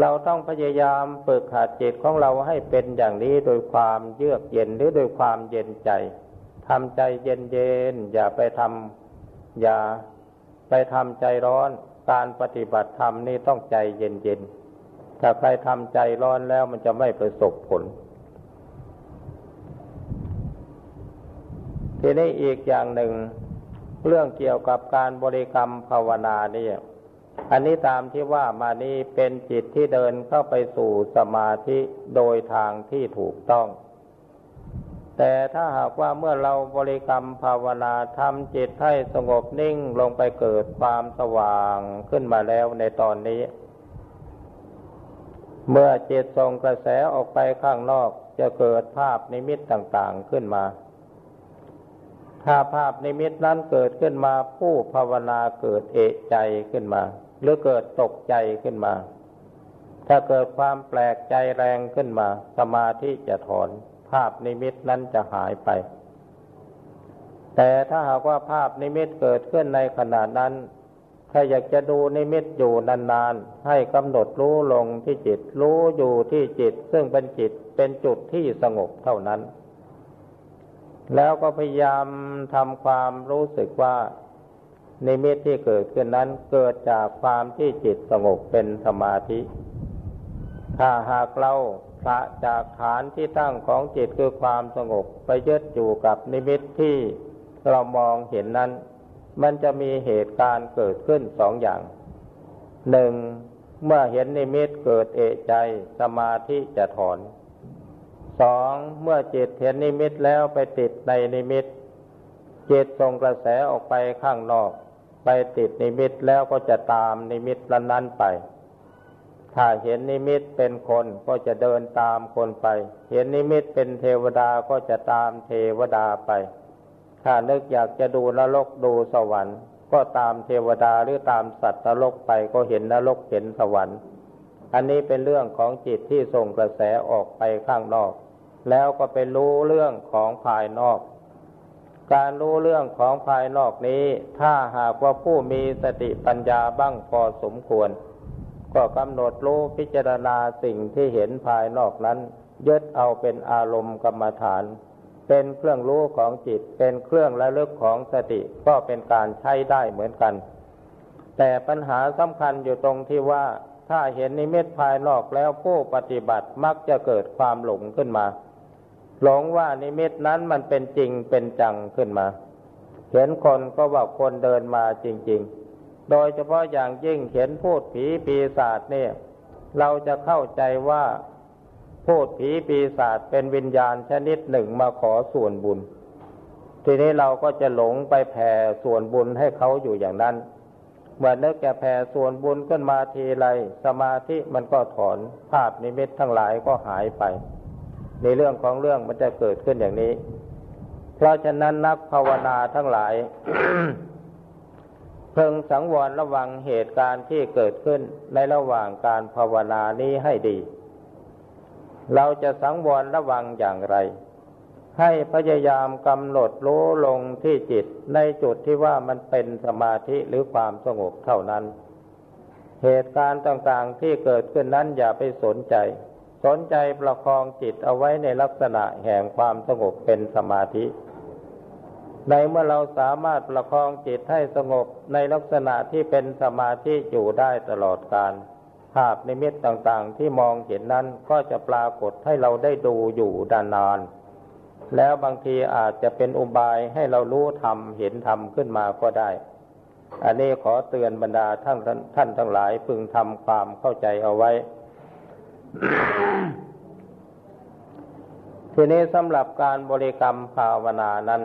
เราต้องพยายามฝึกหัดจิตของเราให้เป็นอย่างนี้โดยความเยือกเย็นหรือโดยความเย็นใจทำใจเย็นเย็นอย่าไปทำอย่าไปทำใจร้อน การปฏิบัติธรรมนี่ต้องใจเย็นๆถ้าใครทำใจร้อนแล้วมันจะไม่ประสบผลทีนี้อีกอย่างหนึ่ง เรื่องเกี่ยวกับการบริกรรมภาวนานี่อันนี้ตามที่ว่ามานี้เป็นจิตที่เดินเข้าไปสู่สมาธิโดยทางที่ถูกต้อง แต่ถ้าหากว่าเมื่อเราบริกรรมภาวนาทำจิตให้สงบนิ่งลงไปเกิดความสว่างขึ้นมาแล้วในตอนนี้ เมื่อจิตส่งกระแสออกไปข้างนอกจะเกิดภาพนิมิตต่างๆขึ้นมา ถ้าภาพนิมิตนั้นเกิดขึ้นมาผู้ภาวนาเกิดเอะใจขึ้นมา หรือเกิดตกใจขึ้นมา ถ้าเกิดความแปลกใจแรงขึ้นมา สมาธิจะถอน ภาพนิมิตนั้นจะหายไป แต่ถ้าหากว่าภาพนิมิตเกิดขึ้นในขณะนั้น ถ้าอยากจะดูนิมิตอยู่นานๆ ให้กำหนดรู้ลงที่จิต รู้อยู่ที่จิต ซึ่งเป็นจิตเป็นจุดที่สงบเท่านั้น แล้วก็พยายามทำความรู้สึกว่านิมิตที่เกิดขึ้นนั้นเกิดจากความที่จิตสงบเป็นสมาธิ ถ้าหากเราผละจากฐานที่ตั้งของจิตคือความสงบไปยึดอยู่กับนิมิตที่เรามองเห็นนั้น มันจะมีเหตุการณ์เกิดขึ้นสองอย่าง หนึ่ง เมื่อเห็นนิมิตเกิดเอะใจ สมาธิจะถอน สองเมื่อจิตเห็นนิมิตแล้วไปติดในนิมิตจิตส่งกระแสออกไปข้างนอก ไปติดนิมิตแล้วก็จะตามนิมิตนั้นไป ถ้าเห็นนิมิตเป็นคนก็จะเดินตามคนไป เห็นนิมิตเป็นเทวดาก็จะตามเทวดาไป ถ้านึกอยากจะดูนรกดูสวรรค์ ก็ตามเทวดาหรือตามสัตว์นรกไปก็เห็นนรกเห็นสวรรค์ อันนี้เป็นเรื่องของจิตที่ส่งกระแสออกไปข้างนอก แล้วก็ไปรู้เรื่องของภายนอก การรู้เรื่องของภายนอกนี้ ถ้าหากว่าผู้มีสติปัญญาบ้างพอสมควร ก็กำหนดรู้พิจารณาสิ่งที่เห็นภายนอกนั้น ยึดเอาเป็นอารมณ์กรรมฐาน เป็นเครื่องรู้ของจิต เป็นเครื่องระลึกของสติก็เป็นการใช้ได้เหมือนกัน แต่ปัญหาสำคัญอยู่ตรงที่ว่าถ้าเห็นนิมิตภายนอกแล้วผู้ปฏิบัติมักจะเกิดความหลงขึ้นมา หลงว่านิมิตนั้นมันเป็นจริงเป็นจังขึ้นมา เห็นคนก็ว่าคนเดินมาจริง ๆ โดยเฉพาะอย่างยิ่งเห็นพูดผีปีศาจเนี่ย เราจะเข้าใจว่าพูดผีปีศาจเป็นวิญญาณชนิดหนึ่งมาขอส่วนบุญ ทีนี้เราก็จะหลงไปแผ่ส่วนบุญให้เขาอยู่อย่างนั้น เมื่อนึกแก่แผ่ส่วนบุญขึ้นมาทีไรสมาธิมันก็ถอนภาพนิมิตทั้งหลายก็หายไป ในเรื่องของเรื่องมันจะเกิดขึ้นอย่างนี้ เพราะฉะนั้นนักภาวนาทั้งหลาย เพิ่งสังวรระวังเหตุการณ์ที่เกิดขึ้นในระหว่างการภาวนานี้ให้ดี เราจะสังวรระวังอย่างไร ให้พยายามกำหนดรู้ลงที่จิตในจุดที่ว่ามันเป็นสมาธิหรือความสงบเท่านั้น เหตุการณ์ต่างๆที่เกิดขึ้นนั้นอย่าไปสนใจ สนใจประคองจิตเอาไว้ในลักษณะแห่งความสงบเป็นสมาธิ ในเมื่อเราสามารถประคองจิตให้สงบในลักษณะที่เป็นสมาธิอยู่ได้ตลอดการภาพนิมิตต่างๆ ที่มองเห็นนั้นก็จะปรากฏให้เราได้ดูอยู่ดานาน แล้วบางทีอาจจะเป็นอุบายให้เรารู้ธรรมเห็นธรรมขึ้นมาก็ได้ อันนี้ขอเตือนบรรดาท่านท่านทั้งหลายพึงทำความเข้าใจเอาไว้ ทีนี้สำหรับการบริกรรมภาวนานั้น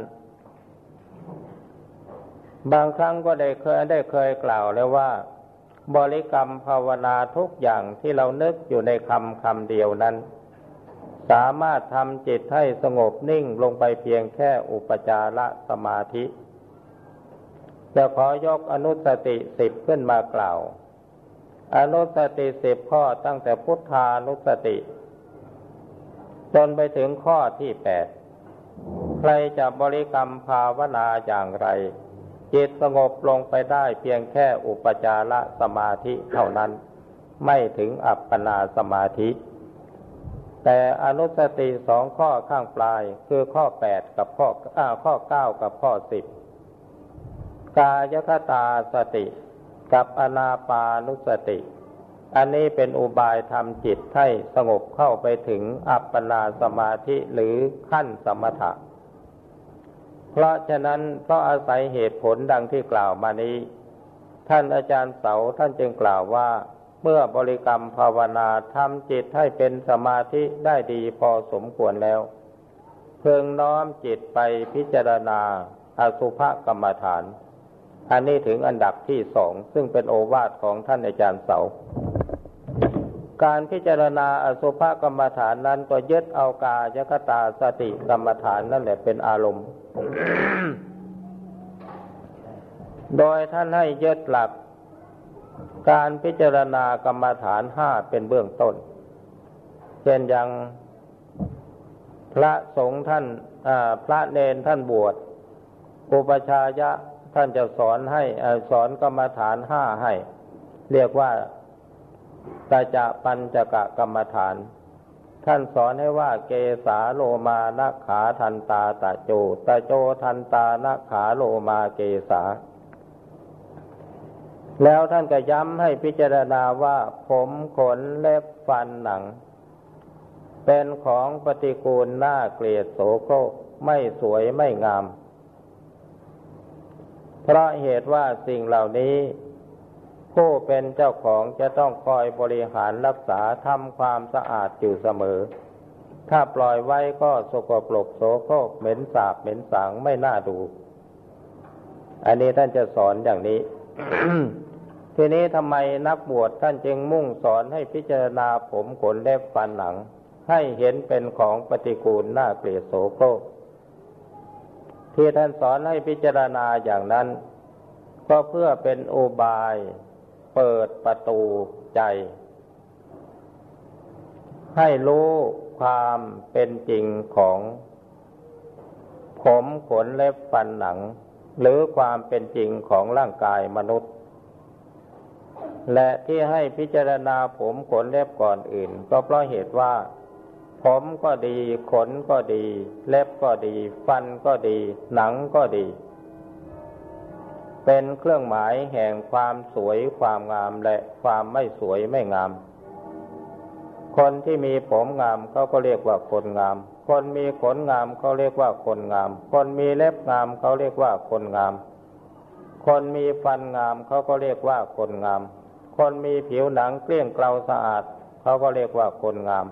บางครั้งก็ได้เคยได้เคยกล่าวแล้วว่า บริกรรมภาวนาทุกอย่างที่เรานึกอยู่ในคำคำเดียวนั้น สามารถทำจิตให้สงบนิ่งลงไปเพียงแค่อุปจารสมาธิ จะขอยกอนุสติสิบขึ้นมากล่าว อนุสติสิบข้อตั้งแต่พุทธานุสติ จนไปถึงข้อที่แปดใครจะบริกรรมภาวนาอย่างไร จิตสงบลงไปได้เพียงแค่อุปจารสมาธิเท่านั้น ไม่ถึงอัปปนาสมาธิ แต่อนุสติสองข้อข้างปลายคือข้อแปดกับข้อข้อเก้ากับข้อสิบกายคตาสติ กับอนาปานุสติ อันนี้เป็นอุบายทำจิตให้สงบเข้าไปถึงอัปปนาสมาธิหรือขั้นสมถะ เพราะฉะนั้นเพราะอาศัยเหตุผลดังที่กล่าวมานี้ ท่านอาจารย์เสาท่านจึงกล่าวว่าเมื่อบริกรรมภาวนาทำจิตให้เป็นสมาธิได้ดีพอสมควรแล้ว เพิ่งน้อมจิตไปพิจารณาอสุภกรรมฐาน อันนี้ถึงอันดับที่สองซึ่งเป็นโอวาทของท่านอาจารย์เสา การพิจารณาอสุภกรรมฐานนั้นก็ยึดเอากายคตาสติกรรมฐานนั่นแหละเป็นอารมณ์ โดยท่านให้ยึดหลัก การพิจารณากรรมฐานห้าเป็นเบื้องต้น เช่นอย่างพระสงฆ์ท่านพระเนนท่านบวชอุปชายะ ท่านจะสอนให้สอนกรรมฐานห้าให้ เรียกว่าตาจะปัญจกะกรรมฐาน ท่านสอนให้ว่าเกสาโลมานาขาทันตาตะโจตะโจทันตานาขาโลมาเกสา แล้วท่านก็ย้ำให้พิจารณาว่าผมขนเล็บฟันหนัง เป็นของปฏิกูลน่าเกลียดโสโครกไม่สวยไม่งาม เพราะเหตุว่าสิ่งเหล่านี้ ผู้เป็นเจ้าของจะต้องคอยบริหารรักษาทำความสะอาดอยู่เสมอ ถ้าปล่อยไว้ก็สกปรกโสโครกเหม็นสาบเหม็นสางไม่น่าดู อันนี้ท่านจะสอนอย่างนี้ทีนี้ทำไมนักบวชท่านจึงมุ่งสอนให้พิจารณาผมขนเล็บฟันหนัง ให้เห็นเป็นของปฏิกูลน่าเกลียดโสโครก ที่ท่านสอนให้พิจารณาอย่างนั้น ก็เพื่อเป็นอุบายเปิดประตูใจ ให้รู้ความเป็นจริงของ ผมขนเล็บฟันหนัง หรือความเป็นจริงของร่างกายมนุษย์ และที่ให้พิจารณาผมขนเล็บก่อนอื่น ก็เพราะเหตุว่า ผมก็ดี ขนก็ดี เล็บก็ดี ฟันก็ดี หนังก็ดี เป็นเครื่องหมายแห่งความสวยความงามและความไม่สวยไม่งาม คนที่มีผมงามเขาก็เรียกว่าคนงาม คนมีขนงามเขาเรียกว่าคนงาม คนมีเล็บงามเขาเรียกว่าคนงาม คนมีฟันงามเขาก็เรียกว่าคนงาม คนมีผิวหนังเกลี้ยงเกลาสะอาดเขาก็เรียกว่าคนงาม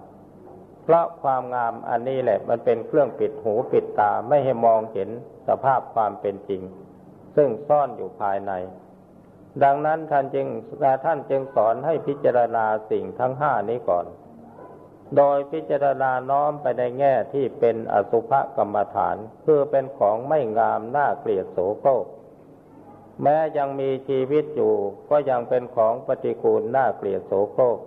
เพราะความงามอันนี้แหละ มันเป็นเครื่องปิดหูปิดตาไม่ให้มองเห็นสภาพความเป็นจริง ซึ่งซ่อนอยู่ภายใน ดังนั้นท่านจึงท่านจึงสอนให้พิจารณาสิ่งทั้งห้านี้ก่อน โดยพิจารณาน้อมไปในแง่ที่เป็นอสุภกรรมฐาน คือเป็นของไม่งามน่าเกลียดโสโครกแม้ยังมีชีวิตอยู่ก็ยังเป็นของปฏิกูลน่าเกลียดโสโครก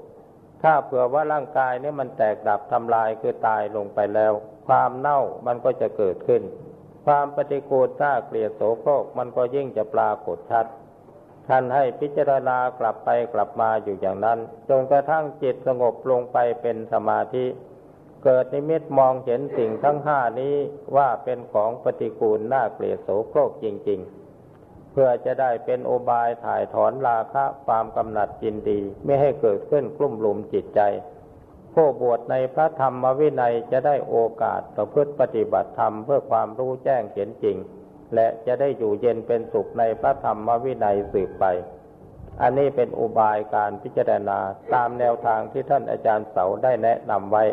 ถ้าเผื่อว่าร่างกายนี่มันแตกดับทำลายคือตายลงไปแล้ว ความเน่ามันก็จะเกิดขึ้น ความปฏิกูลน่าเกลียดโสโครกมันก็ยิ่งจะปรากฏชัดท่านให้พิจารณากลับไปกลับมาอยู่อย่างนั้น จนกระทั่งจิตสงบลงไปเป็นสมาธิ เกิดนิมิตมองเห็นสิ่งทั้งห้านี้ว่าเป็นของปฏิกูลน่าเกลียดโสโครกจริง ๆ เพื่อจะได้เป็นโอบายถ่ายถอนราคะความกำหนัดจินดี ไม่ให้เกิดขึ้นกลุ่มหลุมจิตใจ ผู้บวชในพระธรรมวินัยจะได้โอกาสประพฤติปฏิบัติธรรมเพื่อความรู้แจ้งเห็นจริง และจะได้อยู่เย็นเป็นสุขในพระธรรมวินัยสืบไป อันนี้เป็นอุบายการพิจารณาตามแนวทางที่ท่านอาจารย์เสาได้แนะนำไว้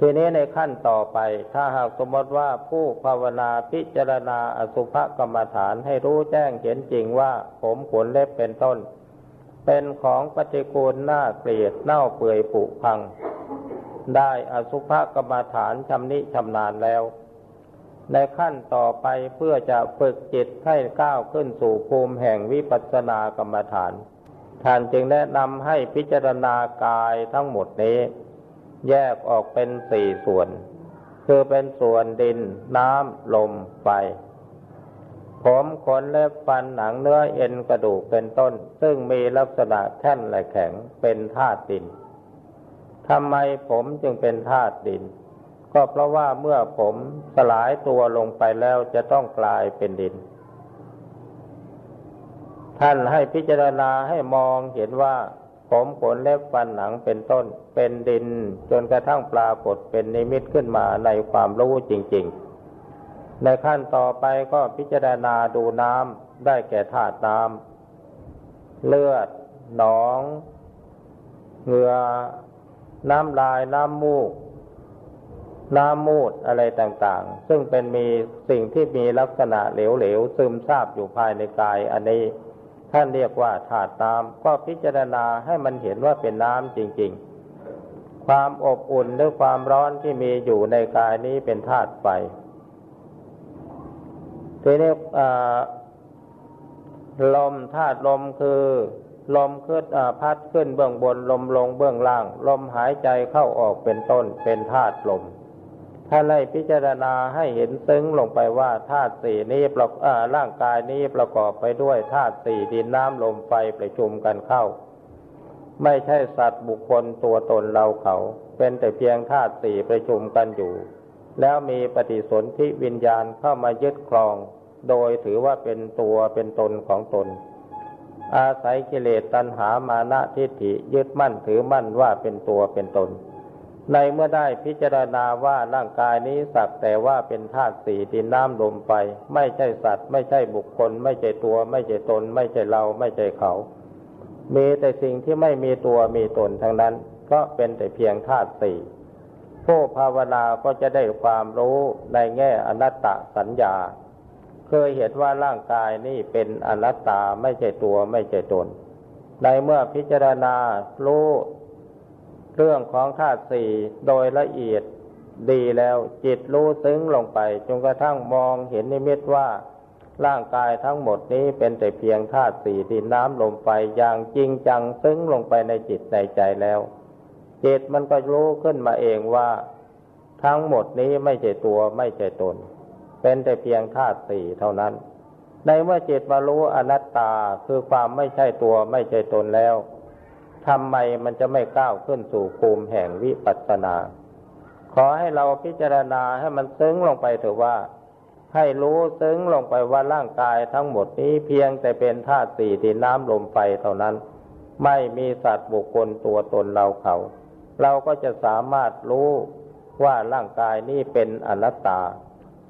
ทีนี้ในขั้นต่อไป ถ้าหากสมมติว่าผู้ภาวนาพิจารณาอสุภกรรมฐานให้รู้แจ้งเห็นจริงว่าผมขนเล็บเป็นต้น เป็นของปฏิกูลหน้าเกลียดเน่าเปื่อยผุพัง ได้อสุภกรรมฐานชำนิชำนาญแล้ว ในขั้นต่อไปเพื่อจะฝึกจิตให้ก้าวขึ้นสู่ภูมิแห่งวิปัสสนากรรมฐาน ท่านจึงแนะนำให้พิจารณากายทั้งหมดนี้ แยกออกเป็นสี่ส่วน คือเป็นส่วนดิน น้ำ ลม ไฟ ผมขนเล็บฟันหนังเนื้อเอ็นกระดูกเป็นต้น ซึ่งมีลักษณะแท่นและแข็งเป็นธาตุดินทำไมผมจึงเป็นธาตุดิน ก็เพราะว่าเมื่อผมสลายตัวลงไปแล้วจะต้องกลายเป็นดิน ท่านให้พิจารณาให้มองเห็นว่า ผมขนเล็บฟันหนังเป็นต้น เป็นดิน จนกระทั่งปรากฏเป็นนิมิตขึ้นมาในความรู้จริง ๆ ในขั้นต่อไปก็พิจารณาดูน้ำได้แก่ธาตุน้ำเลือด หนองเหงื่อน้ำลายน้ำมูก น้ำมูดอะไรต่างๆ ซึ่งเป็นมีสิ่งที่มีลักษณะเหลวๆซึมซาบอยู่ภายในกายอันนี้ ท่านเรียกว่าธาตุน้ำก็พิจารณาให้มันเห็นว่าเป็นน้ำจริง ๆ ความอบอุ่นหรือความร้อนที่มีอยู่ในกายนี้เป็นธาตุไฟทีนี้ลมธาตุลมคือลมขึ้นพัดขึ้นเบื้องบนลมลงเบื้องล่าง ลมหายใจเข้าออกเป็นต้นเป็นธาตุลม ถ้าไล่พิจารณาให้เห็นซึ้งลงไปว่าธาตุสี่นี้ประร่างกายนี้ประกอบไปด้วยธาตุสี่ดินน้ำลมไฟประชุมกันเข้า ไม่ใช่สัตว์บุคคลตัวตนเราเขา เป็นแต่เพียงธาตุสี่ประชุมกันอยู่ แล้วมีปฏิสนธิวิญญาณเข้ามายึดครอง โดยถือว่าเป็นตัวเป็นตนของตน อาศัยกิเลสตัณหามานะทิฏฐิยึดมั่นถือมั่นว่าเป็นตัวเป็นตน ในเมื่อได้พิจารณาว่าร่างกายนี้สักแต่ว่าเป็นธาตุสี่ดินน้ำลมไฟไม่ใช่สัตว์ ไม่ใช่บุคคล ไม่ใช่ตัว ไม่ใช่ตน ไม่ใช่เรา ไม่ใช่เขา มีแต่สิ่งที่ไม่มีตัวมีตนทั้งนั้น ก็เป็นแต่เพียงธาตุสี่ผู้ภาวนาก็จะได้ความรู้ในแง่อนัตตสัญญา เคยเห็นว่าร่างกายนี่เป็นอนัตตาไม่ใช่ตัวไม่ใช่ตน ในเมื่อพิจารณารู้ เรื่องของธาตุสี่โดยละเอียดดีแล้วจิตรู้ซึ้งลงไปจนกระทั่งมองเห็นนิมิตว่า ร่างกายทั้งหมดนี้เป็นแต่เพียงธาตุสี่ดินน้ำลมไฟอย่างจริงจังซึ้งลงไปในจิตในใจแล้ว จิตมันก็รู้ขึ้นมาเองว่า ทั้งหมดนี้ไม่ใช่ตัวไม่ใช่ตน เป็นแต่เพียงธาตุสี่เท่านั้น ในเมื่อจิตมารู้อนัตตาคือความไม่ใช่ตัวไม่ใช่ตนแล้ว ทำไมมันจะไม่ก้าวขึ้นสู่ภูมิแห่งวิปัสสนา ขอให้เราพิจารณาให้มันซึ้งลงไปเถอะว่า ให้รู้ซึ้งลงไปว่าร่างกายทั้งหมดนี้เพียงแต่เป็นธาตุสี่ดินน้ำลมไฟเท่านั้น ไม่มีสัตว์บุคคลตัวตนเราเขา เราก็จะสามารถรู้ว่าร่างกายนี้เป็นอนัตตา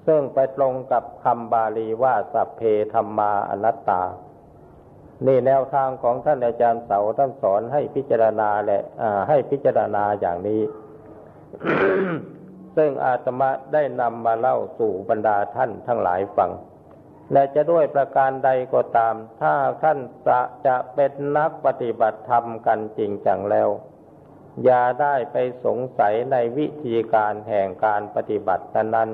ซึ่งไปตรงกับคำบาลีว่าสัพเพธรรมาอนัตตา นี่แนวทางของท่านอาจารย์เสาท่านสอนให้พิจารณาและให้พิจารณาอย่างนี้ ซึ่งอาตมาได้นำมาเล่าสู่บรรดาท่านทั้งหลายฟัง และจะด้วยประการใดก็ตาม ถ้าท่านจะจะเป็นนักปฏิบัติธรรมกันจริงจังแล้ว อย่าได้ไปสงสัยในวิธีการแห่งการปฏิบัตินั้น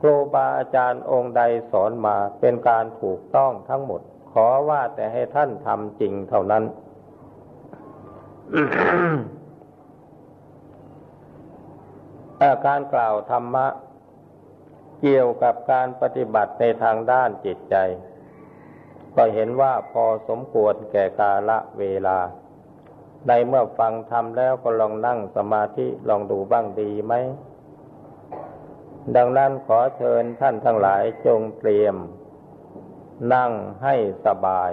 ครูบาอาจารย์องค์ใดสอนมาเป็นการถูกต้องทั้งหมด ขอว่าแต่ให้ท่านทำจริงเท่านั้น การกล่าวธรรมะ เกี่ยวกับการปฏิบัติในทางด้านจิตใจ ก็เห็นว่าพอสมควรแก่กาละเวลา ในเมื่อฟังทำแล้วก็ลองนั่งสมาธิลองดูบ้างดีไหมดังนั้นขอเชิญท่านทั้งหลายจงเตรียม นั่งให้สบาย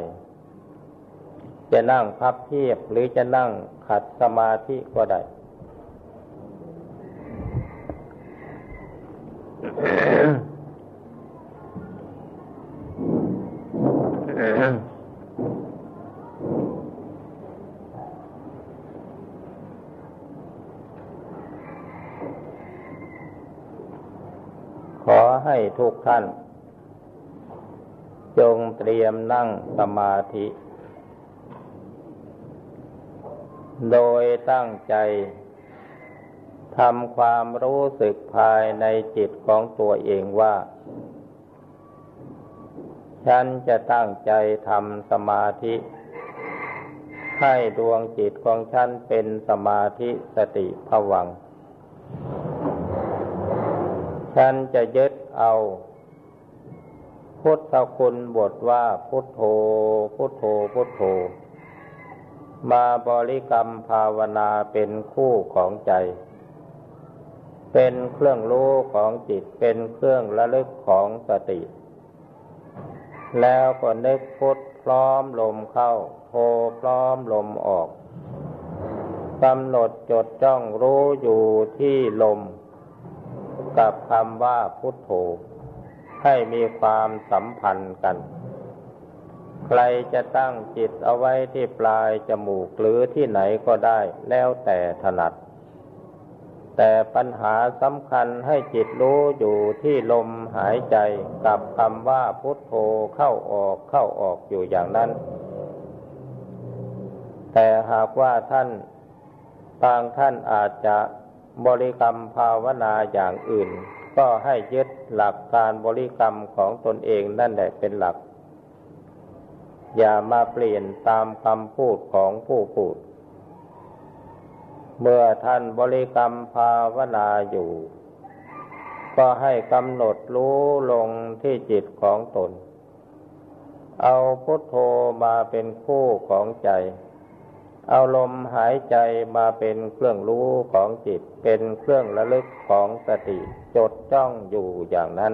จะนั่งพับเพียบหรือจะนั่งขัดสมาธิก็ได้ ขอให้ทุกท่าน เตรียมนั่งสมาธิ โดยตั้งใจทำความรู้สึกภายในจิตของตัวเองว่า ฉันจะตั้งใจทำสมาธิ ให้ดวงจิตของฉันเป็นสมาธิสติผวัง ฉันจะยึดเอา พุทธคุณบทว่าพุทโธ พุทโธ พุทโธ มาบริกรรมภาวนาเป็นคู่ของใจ เป็นเครื่องรู้ของจิต เป็นเครื่องระลึกของสติ แล้วก็นึกพุทพร้อมลมเข้าโทพร้อมลมออกกำหนดจดจ้องรู้อยู่ที่ลม กับคำว่าพุทโธ ให้มีความสัมพันธ์กัน ใครจะตั้งจิตเอาไว้ที่ปลายจมูกหรือที่ไหนก็ได้แล้วแต่ถนัด แต่ปัญหาสำคัญให้จิตรู้อยู่ที่ลมหายใจกับคำว่าพุทโธเข้าออกเข้าออกอยู่อย่างนั้น แต่หากว่าท่านบางท่านอาจจะบริกรรมภาวนาอย่างอื่น ก็ให้ยึดหลักการบริกรรมของตนเองนั่นแหละเป็นหลัก อย่ามาเปลี่ยนตามคำพูดของผู้พูด เมื่อท่านบริกรรมภาวนาอยู่ ก็ให้กำหนดรู้ลงที่จิตของตน เอาพุทโธมาเป็นคู่ของใจ เอาลมหายใจมาเป็นเครื่องรู้ของจิต เป็นเครื่องระลึกของสติ จดจ้องอยู่อย่างนั้น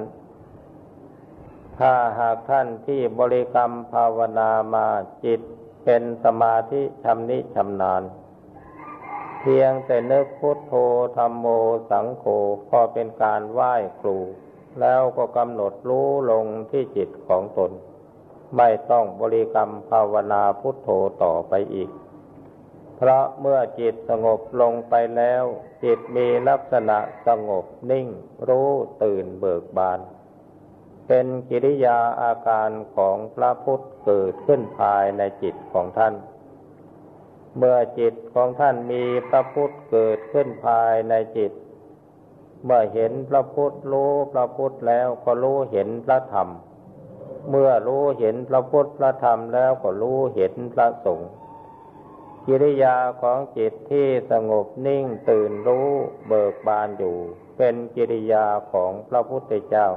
ถ้าหากท่านที่บริกรรมภาวนามาจิตเป็นสมาธิชำนิชำนาญ เพียงแต่นึกพุทโธธรรมโมสังโฆพอเป็นการไหว้ครู แล้วก็กำหนดรู้ลงที่จิตของตน ไม่ต้องบริกรรมภาวนาพุทโธต่อไปอีก เพราะเมื่อจิตสงบลงไปแล้ว จิตมีลักษณะสงบนิ่ง รู้ตื่นเบิกบาน เป็นกิริยาอาการของพระพุทธเกิดขึ้นภายในจิตของท่าน เมื่อจิตของท่านมีพระพุทธเกิดขึ้นภายในจิต เมื่อเห็นพระพุทธรู้พระพุทธแล้วก็รู้เห็นพระธรรม เมื่อรู้เห็นพระพุทธพระธรรมแล้วก็รู้เห็นพระสงฆ์ กิริยาของจิตที่สงบนิ่งตื่นรู้เบิกบานอยู่ เป็นกิริยาของพระพุทธเจ้า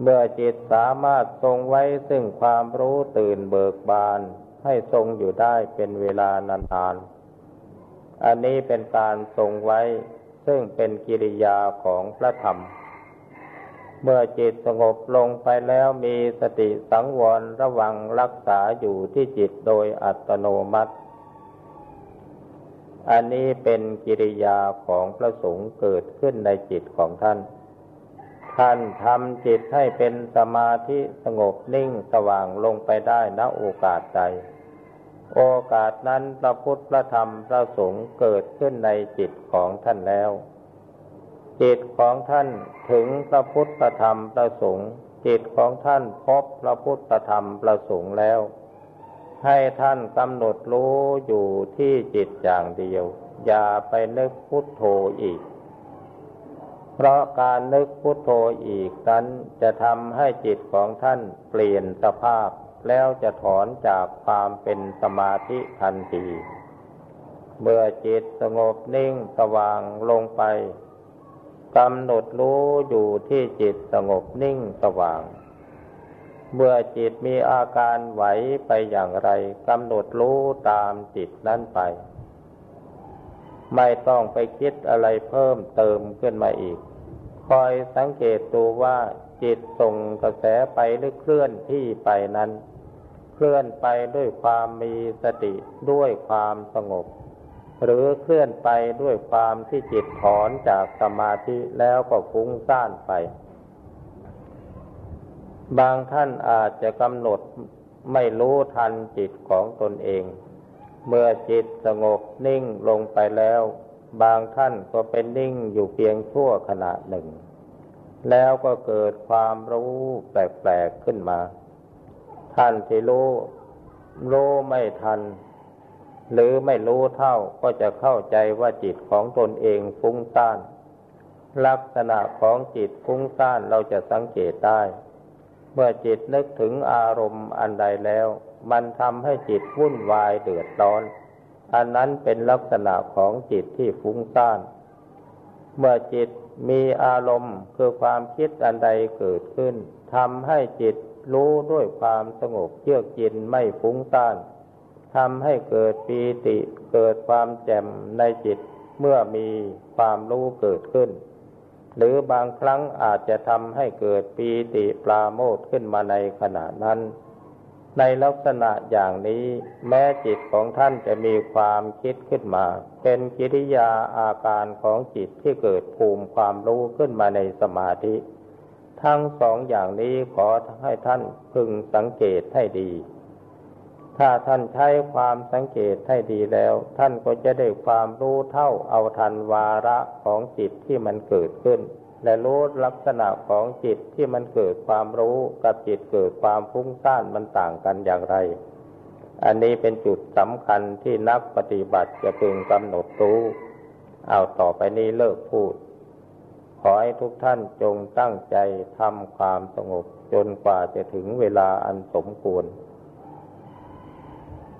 เมื่อจิตสามารถทรงไว้ซึ่งความรู้ตื่นเบิกบานให้ทรงอยู่ได้เป็นเวลานานๆอันนี้เป็นการทรงไว้ซึ่งเป็นกิริยาของพระธรรม เมื่อจิตสงบลงไปแล้วมีสติสังวรระวังรักษาอยู่ที่จิตโดยอัตโนมัติ อันนี้เป็นกิริยาของพระสงฆ์เกิดขึ้นในจิตของท่าน ท่านทำจิตให้เป็นสมาธิสงบนิ่งสว่างลงไปได้ณโอกาสใด โอกาสนั้นพระพุทธพระธรรมพระสงฆ์เกิดขึ้นในจิตของท่านแล้ว จิตของท่านถึงพระพุทธธรรมพระสงฆ์จิตของท่านพบพระพุทธธรรมพระสงฆ์แล้ว ให้ท่านกำหนดรู้อยู่ที่จิตอย่างเดียว อย่าไปนึกพุทโธอีก เพราะการนึกพุทโธอีกนั้นจะทำให้จิตของท่านเปลี่ยนสภาพแล้วจะถอนจากความเป็นสมาธิทันที เมื่อจิตสงบนิ่งสว่างลงไป กำหนดรู้อยู่ที่จิตสงบนิ่งสว่าง เมื่อจิตมีอาการไหวไปอย่างไรกำหนดรู้ตามจิตนั้นไป ไม่ต้องไปคิดอะไรเพิ่มเติมขึ้นมาอีก คอยสังเกตดูว่าจิตส่งกระแสไปหรือเคลื่อนที่ไปนั้น เคลื่อนไปด้วยความมีสติด้วยความสงบ หรือเคลื่อนไปด้วยความที่จิตถอนจากสมาธิแล้วก็ฟุ้งซ่านไป บางท่านอาจจะกำหนดไม่รู้ทันจิตของตนเอง เมื่อจิตสงบนิ่งลงไปแล้ว บางท่านก็เป็นนิ่งอยู่เพียงชั่วขณะหนึ่ง แล้วก็เกิดความรู้แปลกๆขึ้นมา ท่านที่รู้รู้ไม่ทัน หรือไม่รู้เท่าก็จะเข้าใจว่าจิตของตนเองฟุ้งซ่าน ลักษณะของจิตฟุ้งซ่านเราจะสังเกตได้ เมื่อจิตนึกถึงอารมณ์อันใดแล้ว มันทำให้จิตวุ่นวายเดือดร้อน อันนั้นเป็นลักษณะของจิตที่ฟุ้งซ่าน เมื่อจิตมีอารมณ์คือความคิดอันใดเกิดขึ้นทำให้จิตรู้ด้วยความสงบเยือกเย็นไม่ฟุ้งซ่าน ทำให้เกิดปีติเกิดความแจ่มในจิตเมื่อมีความรู้เกิดขึ้น หรือบางครั้งอาจจะทำให้เกิดปีติปราโมทขึ้นมาในขณะนั้น ในลักษณะอย่างนี้แม้จิตของท่านจะมีความคิดขึ้นมา เป็นกิริยาอาการของจิตที่เกิดภูมิความรู้ขึ้นมาในสมาธิ ทั้งสองอย่างนี้ขอให้ท่านพึงสังเกตให้ดี ถ้าท่านใช้ความสังเกตให้ดีแล้ว ท่านก็จะได้ความรู้เท่าเอาทันวาระของจิตที่มันเกิดขึ้น และรู้ลักษณะของจิตที่มันเกิดความรู้กับจิตเกิดความฟุ้งซ่านมันต่างกันอย่างไร อันนี้เป็นจุดสำคัญที่นักปฏิบัติจะพึงกำหนดรู้ เอาต่อไปนี้เลิกพูด ขอให้ทุกท่านจงตั้งใจทำความสงบจนกว่าจะถึงเวลาอันสมควร